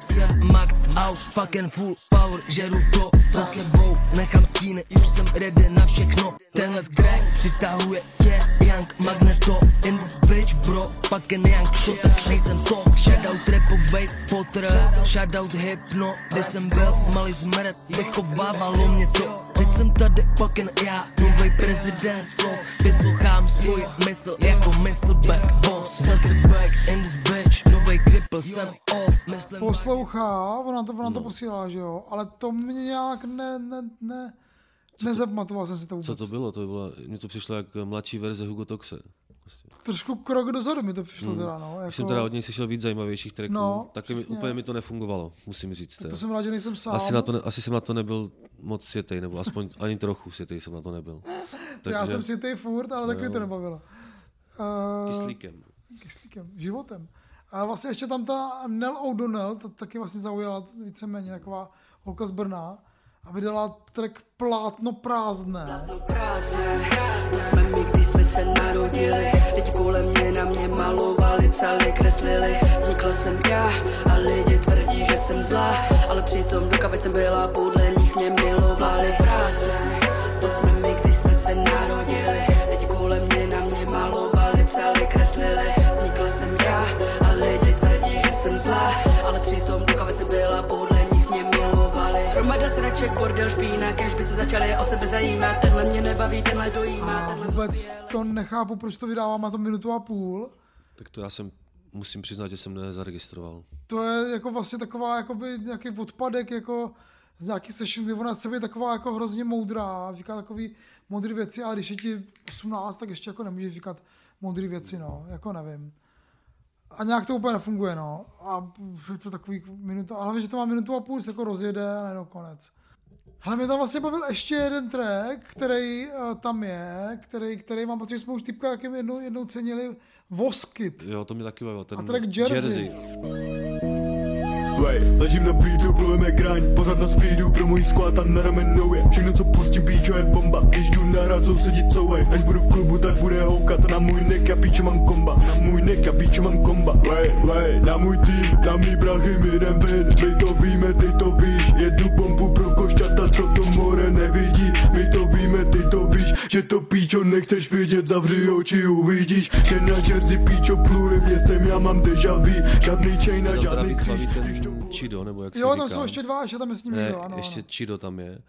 Jsem maxed out, fucking full power, žeru to za sebou, nechám stíny, už jsem ready na všechno. Tenhle track přitahuje tě, Young Magneto, in this bitch bro, fucking Young shot, tak nejsem to. Shoutout rapovej Potter, shoutout hypno, kde jsem byl, malý zmrt, vychovávalo mě to. Teď jsem tady fucking já, nový prezident slov, vyslouchám svůj mysl jako mysl back boss. Zase back in this bitch, nový cripple, jsem off, myslím Poslouchá, ona to, ona to No. posílá, že jo, ale to mě nějak ne, ne, ne, nezapamatoval jsem si to vůbec. Co to bylo? To bylo, mně to přišlo jak mladší verze Hugo Toxe. Trošku krok dozadu mi to přišlo Hmm. teda, no. Už jsem teda od něj slyšel víc zajímavějších tracků, No, taky mi, úplně mi to nefungovalo, musím říct. Tak teda. to jsem rád, že nejsem sám. Asi, na to ne, asi jsem na to nebyl moc světej, nebo aspoň ani trochu světej jsem na to nebyl. *laughs* Já jsem ty furt, ale tak mi to nebavilo. Uh, Kyslíkem. Kyslíkem, životem. A vlastně ještě tam ta Nell O'Donnell, ta taky vlastně zaujala víceméně taková holka z Brna a vydala track Plátno prázdné. prázdné. To jsme my, když jsme se narodili. Lidi kolem mě na mě malovali, psali, kreslili. Jsem já a lidi tvrdí, že jsem zlá. Ale přitom jsem byla, podle nich mě milovali. Prázdné. Bordel, špína, kež by se začali o sebe zajímat. Tenhle mě nebaví, tenhle dojímá, A tenhle vůbec to nechápu, proč to vydává, má to minutu a půl. Tak to já jsem, musím přiznat, že jsem nezaregistroval. To je jako vlastně taková jakoby nějaký odpadek jako z nějaký session, kdy ona chce být taková jako hrozně moudrá, říká takový moudré věci a když je ti 18, tak ještě jako nemůžeš říkat moudré věci, no, jako nevím. A nějak to úplně nefunguje, no. A je to takový minuta, ale hlavně, že to má minutu a půl, se jako rozjede a najednou konec. Ale mě tam vlastně bavil ještě jeden track, který uh, tam je, který, který mám pocit, že jsme už typka jakým jednou, jednou cenili, Voskyt. Jo, to mě taky bavilo. Ten A track Jersey. Way, ležím na beatu, plujeme graň Pořád na speedu, pro můj squad a na ramenou je. Všechno co pustím, píčo je bomba. Když jdu nahrát, sousedit couvej Až budu v klubu, tak bude houkat. Na můj neck a píčo mám komba. Na můj neck a píčo mám komba. Way, way, na můj tým, na mý brachy mi jdem ven. My to víme, ty to víš. Jednu bombu pro košťata, co to more nevidí. My to víme, ty to víš Že to píčo nechceš vidět, zavři oči, uvidíš. Že na Jersey píčo pluje městem, já mám deja vu Žádný chain a žádný kříž ten Chido, nebo jak se Jo, říká. tam jsou ještě dva, ještě tam je s ním ne, někdo, ano, ještě ano. Chido tam je.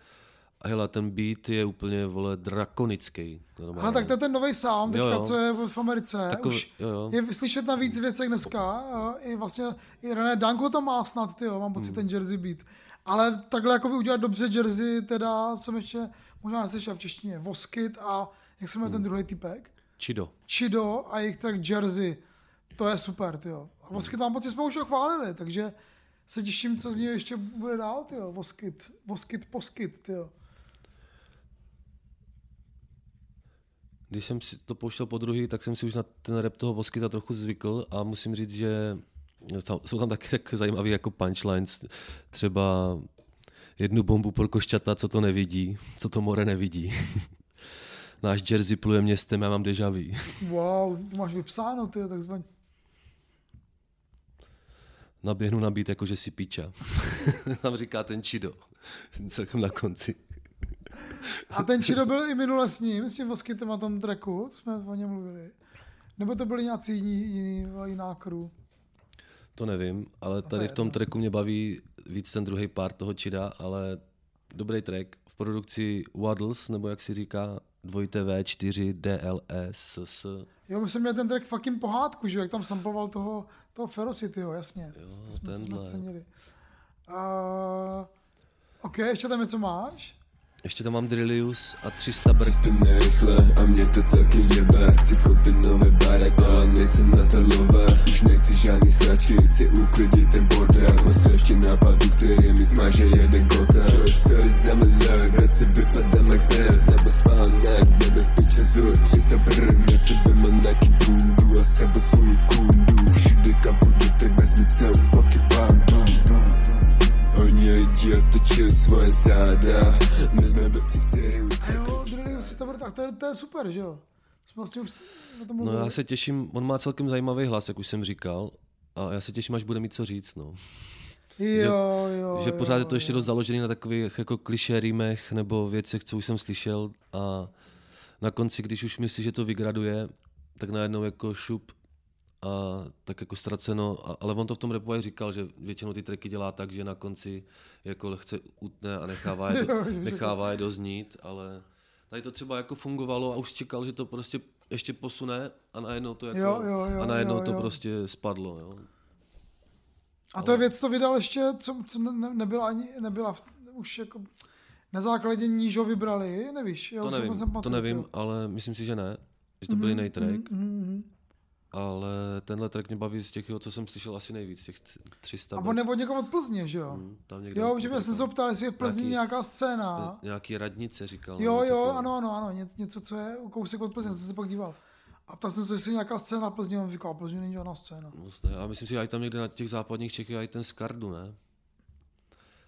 A hele, ten beat je úplně, vole, drakonický. Ale tak to je ten nový sound, Jo, teďka, jo. co je v Americe. Takový- Už jo, jo. je slyšet na víc věcech dneska. I vlastně i René Danko tam má snad, tyjo, mám pocit Hmm. ten Jersey beat. Ale takhle jako by udělat dobře Jersey, teda jsem ještě možná neslyšel v češtině. Voskyt a jak se jmenuje Hmm. ten druhý typek? Chido. Chido a jejich track Jersey. To je super, tyjo. A Voskyt mám pocit, jsme už ho chválili, takže se těším, co z něj ještě bude dál, tyjo. Voskyt, Voskyt, Poskyt, tyjo. Když jsem si to pouštěl po druhý, tak jsem si už na ten rap toho Voskyta trochu zvykl a musím říct, že jsou tam taky tak zajímavé jako punchlines, třeba jednu bombu pro košťata, co to nevidí, co to more nevidí. *laughs* Náš Jersey pluje městem, já mám deja vu. Wow, to máš vypsáno, tyjo, takzvaně. Naběhnu na beat, jako že si píča. *laughs* tam říká ten Chido. Celkem na konci. A ten Chido byl i minule s ním, s tím Voskytem na tom tracku, jsme o něm mluvili. Nebo to byli nějací jiní, jiný, jiná crew. To nevím, ale to tady je v tom tracku mě baví víc ten druhý part toho Chida, ale dobrý track. V produkci Waddles, nebo jak si říká, dvojité V, 4, DLS, S. Jo, my jsme měli ten track fucking pohádku, že jo, jak tam samploval toho, toho Ferocity, jo, jasně. Jo, to, jsme, to jsme scenili. Uh, OK, ještě tam něco máš? Ještě tam mám Drillius a 300 brk. nerychle a mě to celkem jebe. Chci koupit nový barek, ale nejsem na to love Už nechci žádný sračky, chci uklidit ten bordel Mám ještě nápadu, který mi smaže jeden kotel. Čo, sorry za milé, kde si vypadám zbret Nebo spánek, bebe piče zůl 300 brk, na sebe mám taky bundu. A sebe svou kundu. Všude kam půjdu, tak vezmu celou fucking bandu Otočili svoje záda My jsme věci, které A jo, Drillius, si to bude, tak to je, to je super, že jo? Jsme vlastně už na tom No já se těším, on má celkem zajímavý hlas, jak už jsem říkal. A já se těším, až bude mít co říct, no. Jo, že, jo, že jo, pořád je to ještě jo. dost založený na takových jako klišé rýmech nebo věcech, co už jsem slyšel a na konci, když už myslí, že to vygraduje, tak najednou jako šup a tak jako ztraceno, a, ale on to v tom repu říkal, že většinou ty tracky dělá tak, že na konci jako lehce utne a nechává je, do, *laughs* nechává je doznít, ale tady to třeba jako fungovalo a už čekal, že to prostě ještě posune a najednou to jako, Jo, jo, jo, a najednou jo, to jo. prostě spadlo. Jo. A to je věc, co vydal ještě, co, co ne- ne, nebyla ani, nebyla v, už jako na základě níž ho vybrali, nevíš? Jo, To nevím, jsem to nevím, ale myslím si, že ne. Že to byl jiný track. Mhm, mhm. Ale tenhle track mě baví z těch, co jsem slyšel asi nejvíc, těch t- 300. A on od někoho od Plzně, že jo? tam někde Jo, že jsem se optal, jestli je v Plzni Nějaký- nějaká scéna. Nějaký radnice říkal. Jo, nebo jo, takového. ano, ano, ano, ně- něco, co je kousek od Plzně, jsem se pak díval. A ptal jsem se, jestli je nějaká scéna v Plzni, on říkal, Plzni není žádná scéna. Ne. A myslím si, že i tam někde na těch západních Čech je i ten Skardu, ne?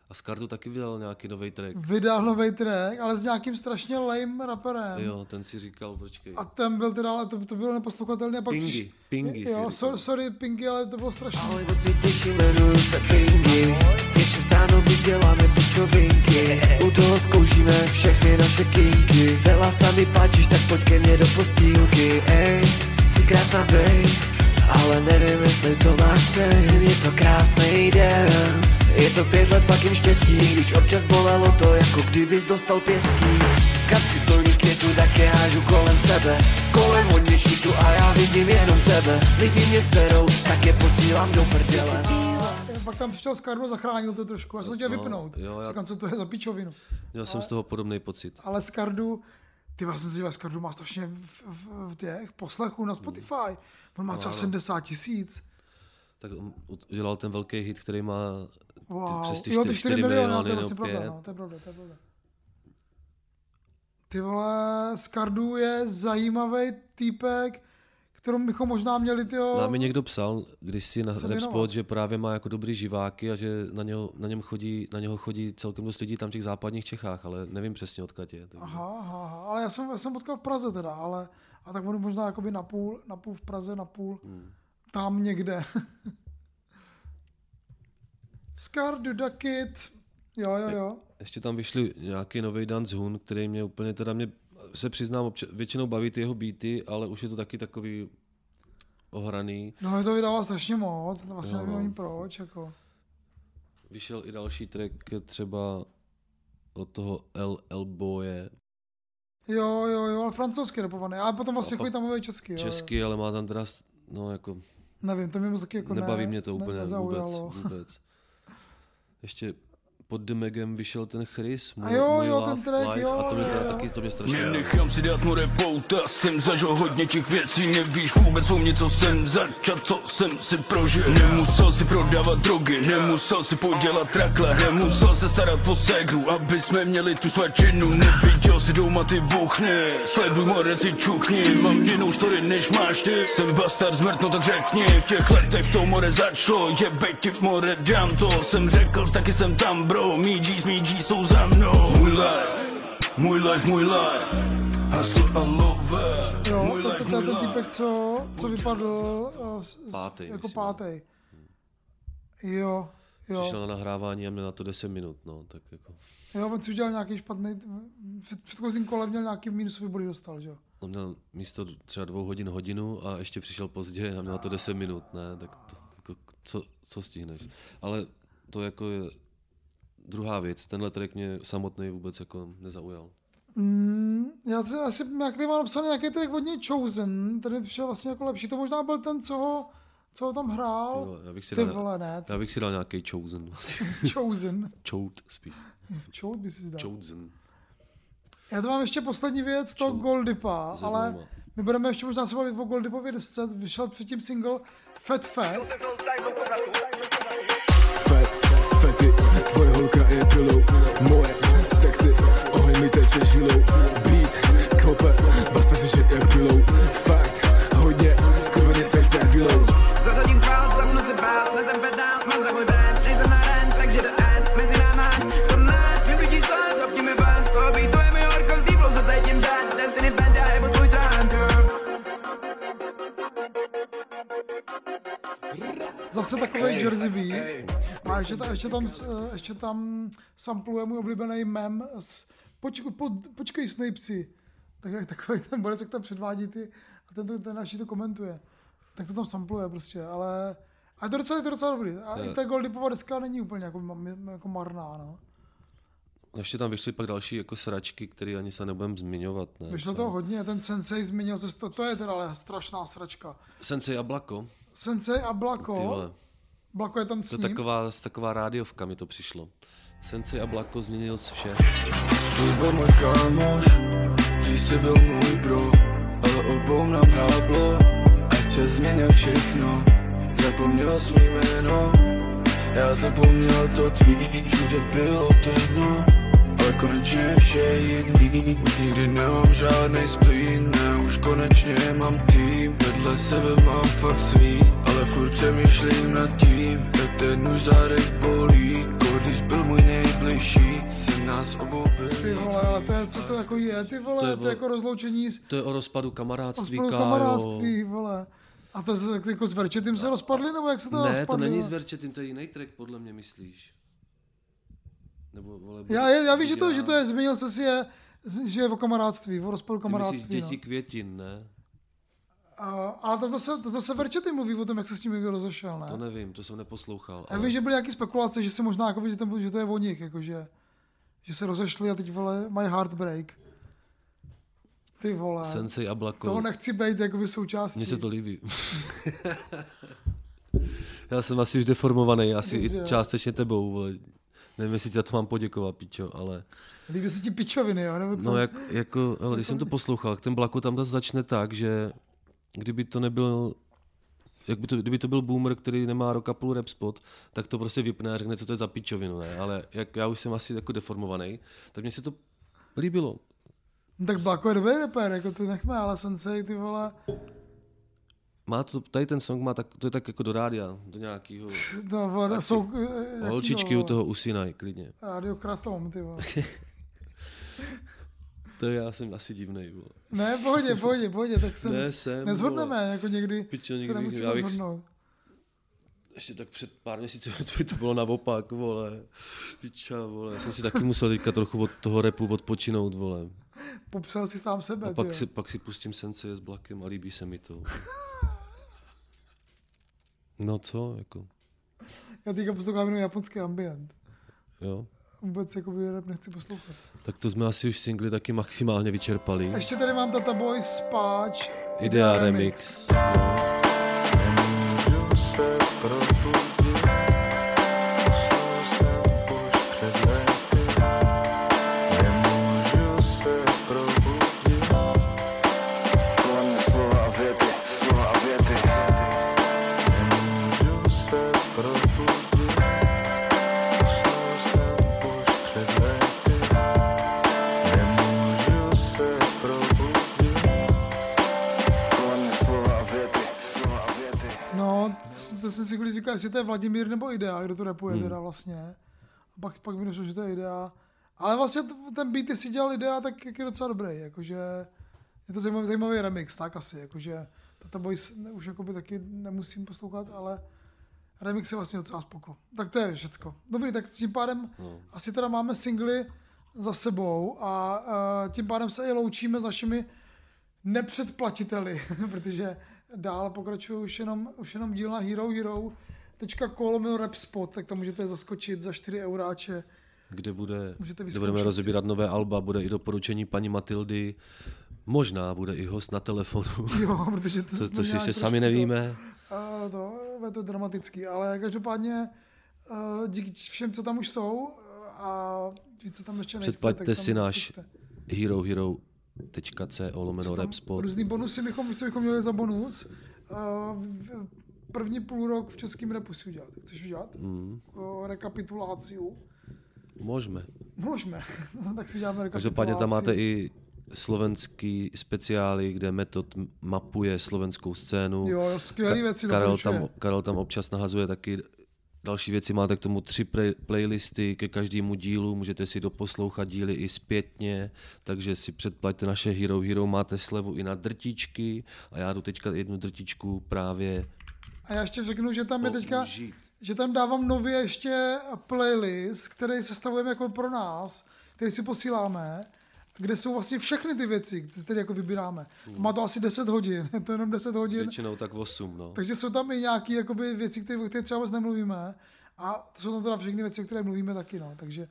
A Skardu taky vydal nějaký nový track. Vydal nový track, ale s nějakým strašně lame raperem. Jo, ten si říkal, počkej. A ten byl teda, ale to, to bylo neposlouchatelné. Pak Pingy, přiš- Pingy si Jo, sorry, sorry, Pingy, ale to bylo strašné. Ahoj, moc se těším, jmenuji se Pinky Ještě stáno my děláme pičovinky U toho zkoušíme všechny naše kinky Vela s námi páčíš, tak pojď ke mně do postýlky Ej, jsi krásná bej Ale nevím, jestli to máš sen Je to krásný den Je to pět let fucking štěstí Když občas bolelo to, jako kdybys dostal pěstí Kapsy plný květu, tak je hážu kolem sebe Kolem hodně šitu a já vidím jenom tebe Lidi mě serou, tak je posílám do prdele Pak tam přišel Skardo a zachránil to trošku. Já jsem to chtěl No, vypnout. jo, já- Říkám, co to je za pičovinu. Měl jsem z toho podobný pocit. Ale Skardu, ty vlastně si, Skardu má strašně v, v, v těch poslechů na Spotify. On má třeba Ano. 70 tisíc. Tak on udělal ten velký hit, který má Wow. přes ty jo, 4, ty 4 miliony, no, to je nebo vlastně pravda, no, to je pravda, to je pravda. Ty vole, Skardu je zajímavý týpek, kterou bychom možná měli tyho... Nám mi někdo psal kdysi na se Repspot, že právě má jako dobrý živáky a že na něho, na, něm chodí, na něho chodí celkem dost lidí tam v těch západních Čechách, ale nevím přesně odkud je. Takže. Aha, aha, aha, ale já jsem, já jsem potkal v Praze teda, ale a tak budu možná jakoby na půl, na půl v Praze, na půl Hmm. tam někde. *laughs* Scar, Dudakit, jo, jo, jo. Ještě tam vyšli nějaký nový Dance Hun, který mě úplně teda mě se přiznám, obča- většinou baví ty jeho beaty, ale už je to taky takový ohraný. No, mi to vydává strašně moc, vlastně Jo, nevím no. ani proč, jako. Vyšel i další track třeba od toho L, L Boye, Jo, jo, jo, ale francouzsky repovaný, ale potom vlastně chodí tam mluví česky, jo, jo. česky, ale má tam teda, no jako, Nevím, to mě moc taky jako nebaví ne, mě to ne- úplně nezaujalo. vůbec, vůbec. *laughs* Ještě pod Demegem vyšel ten Chris, A jo, jo, ten track, live, jo, a to mě teda jo. taky, to mě strašně baví. Nenechám si dát more pouta, jsem zažil hodně těch věcí, nevíš vůbec o mě, co jsem začal, co jsem si prožil. Nemusel si prodávat drogy, nemusel si podělat trakle, nemusel se starat o ségru, aby jsme měli tu svačinu. Neviděl si doma ty buchny, sleduj more si čuchni, mám jinou story než máš ty. Jsem bastard zmrt, no tak řekni, v těch letech to more začalo, jebej ti more, dám to, jsem řekl, taky jsem tam bro, mý G's, mý G's jsou za mnou. Můj life, můj life, můj life, hustle a love, Jo, můj to, life, to, to je můj ten týpek, co, co vypadl uh, s- s- Pátej, jako myslím. pátý. Jo, jo. Přišel na nahrávání a měl na to 10 minut, no, tak jako. Jo, on si udělal nějaký špatný, v předchozím kole měl nějaký minusový body dostal, že jo. On měl místo třeba dvou hodin hodinu a ještě přišel pozdě a měl na to 10 minut, ne, tak to, jako, co, co stihneš. Ale to jako je druhá věc, tenhle track mě samotný vůbec jako nezaujal. Mm, já si asi, jak tady mám napsaný nějaký track od něj Chosen, ten mi přišel vlastně jako lepší, to možná byl ten, co ho, co ho tam Ty hrál. vole, já bych si Ty dal, vole, ne, já bych si dal nějaký chosen vlastně. *laughs* Chosen. Chout spíš. Chout by si zdal. Chosen. Já to mám ještě poslední věc, to Goldipa, ze ale my budeme ještě možná se bavit o Goldipově desce, vyšel předtím single Fat Fat. Fat, pilou Moje, Zase takový Jersey beat. A ještě, ta, ještě tam, s- ještě tam sampluje můj oblíbený mem s počkej, po, počkej Snapesy. Tak jak takový ten borec, jak tam předvádí ty a ten, to- ten naši to komentuje. Tak to tam sampluje prostě, ale a je to docela, je to docela dobrý. A i ta Goldipova deska není úplně jako, jako marná, no. Ještě tam vyšly pak další jako sračky, které ani se nebudem zmiňovat. Ne? Vyšlo toho hodně, ten Sensei změnil se, to, to je teda ale strašná sračka. Sensei a Blako. Sensei a Ty Blako. Blako je tam s To je ním. taková, taková rádiovka mi to přišlo. Sensei a Blako změnil z vše. Ty byl můj kámoš, ty jsi byl můj bro, ale obou nám hráblo, ať se změnil všechno, zapomněl svůj jméno, já zapomněl to tvý, všude bylo temno, ale konečně vše je jedný, už nikdy nemám žádnej splín, ne, už konečně mám tým Vedle sebe mám fakt svý Ale furt přemýšlím nad tím Jak ten můj zádech bolí Když byl můj nejbližší Se nás obou Ty vole, ale to je, co to jako je, ty vole, to je, to je jako rozloučení s To je o rozpadu kamarádství, rozpadu Kájo. kamarádství, vole. A to se, jako s Verčetým se rozpadli, nebo jak se to Ne, rozpadli? to není s Verčetým, to je jiný track, podle mě myslíš. Nebo, vole, Já, já, já vím, že to, že to je, zmínil se si je, že je o kamarádství, o rozpadu Ty myslíš kamarádství. děti No. květin, ne? A, ale to zase, to zase Verčetý mluví o tom, jak se s tím někdo rozešel, ne? To nevím, to jsem neposlouchal. Já vím, že byly nějaké spekulace, že se možná, jakoby, že, to, že to je o nich, jakože, že se rozešli a teď vole, mají heartbreak. Ty vole. Sensei a Blako. Toho nechci být jakoby součástí. Mně se to líbí. *laughs* Já jsem asi už deformovaný, asi Dobře. i částečně tebou, vole. Nevím, jestli ti za to mám poděkovat, pičo, ale... Líbí se ti pičoviny, jo? Nebo co? No, jak, jako, hele, když jsem to poslouchal, ten Blako tam začne tak, že kdyby to nebyl jak by to, kdyby to byl boomer, který nemá rok a půl rap spot, tak to prostě vypne a řekne, co to je za pičovinu, ne? Ale jak já už jsem asi jako deformovaný, tak mně se to líbilo. No, tak Blako je dobrý rapper, jako to nechme, ale Sensei, ty vole, Má to, tady ten song má tak, to je tak jako do rádia, do nějakého... *laughs* no, vole, jsou... eh, Holčičky u toho usínají, klidně. Radio Kratom, ty vole. *laughs* To já jsem asi divnej, vole. Ne, pohodě, pohodě, pohodě, tak se Ne, jsem, nezhodneme, vole. jako někdy Pičo, se nemusíme bych- zhodnout. Ještě tak před pár měsíci *laughs* to by to bylo naopak, vole. Piča, vole. Já jsem si taky musel teďka trochu od toho repu odpočinout, vole. Popřel si sám sebe, A pak si, pak si pustím Sensei s Blakem a líbí se mi to. *laughs* No co, jako, Já teďka poslouchám jenom japonský ambient. jo. Vůbec jakoby rap nechci poslouchat. Tak to jsme asi už singly taky maximálně vyčerpali. Ještě tady mám Data Boys, Spáč, Idea Remix. No. Nemůžu se probudit Usnul jsem si když říkal, jestli to je Vladimír nebo Idea, kdo to rapuje Hmm. teda vlastně. A pak, pak mi došlo, že to je Idea. Ale vlastně ten beat, jestli dělal Idea, tak je docela dobrý, jakože je to zajímavý, zajímavý remix, tak asi, jakože Tata Boys už jakoby taky nemusím poslouchat, ale remix je vlastně docela spoko. Tak to je všecko. Dobrý, tak tím pádem No. asi teda máme singly za sebou a uh, tím pádem se i loučíme s našimi nepředplatiteli, *laughs* protože dál pokračuje už jenom, už jenom díl na Hero Hero .com rap spot, tak tam můžete zaskočit za 4 euráče. kde, bude, Můžete kde budeme rozebírat nové alba, bude i doporučení paní Matildy, možná bude i host na telefonu, *laughs* Jo, protože to co, což ještě sami to- nevíme. A to je to dramatický, ale každopádně eh, díky všem, co tam už jsou eh, a víc, co tam ještě nejste, Předplaťte tak tam si náš vyskočte. herohero.co lomeno rapspot. Různý bonusy bychom, co bychom měli za bonus. Uh, první půl rok v českém repu si udělat. Chceš udělat? Mm, Uh, rekapituláciu. můžeme. Můžeme. *laughs* tak si uděláme rekapitulaci. Každopádně tam máte i slovenský speciály, kde Metod mapuje slovenskou scénu. Jo, skvělý věci Karel doporučuje. tam, Karel tam občas nahazuje taky další věci. Máte k tomu tři play, playlisty ke každému dílu, můžete si doposlouchat díly i zpětně, takže si předplaťte naše Hero Hero, máte slevu i na drtičky a já jdu teďka jednu drtičku právě A já ještě řeknu, že tam je teďka, že tam dávám nově ještě playlist, který sestavujeme jako pro nás, který si posíláme, kde jsou vlastně všechny ty věci, které jako vybíráme. Má to asi 10 hodin, *laughs* je to jenom 10 hodin. Většinou tak 8, no. Takže jsou tam i nějaké jakoby, věci, které, o kterých třeba vůbec nemluvíme. A jsou tam teda všechny věci, o kterých mluvíme taky. No. Takže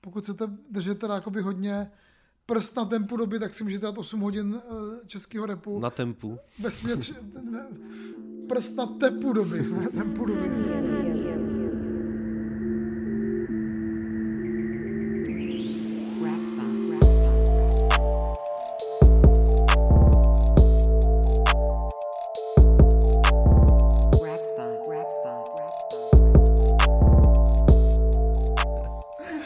pokud chcete držet teda jakoby hodně prst na tempu doby, tak si můžete dát 8 hodin eh, českého repu. Na tempu. Ve směs, *laughs* prst *laughs* na tempu doby. ne tempu doby.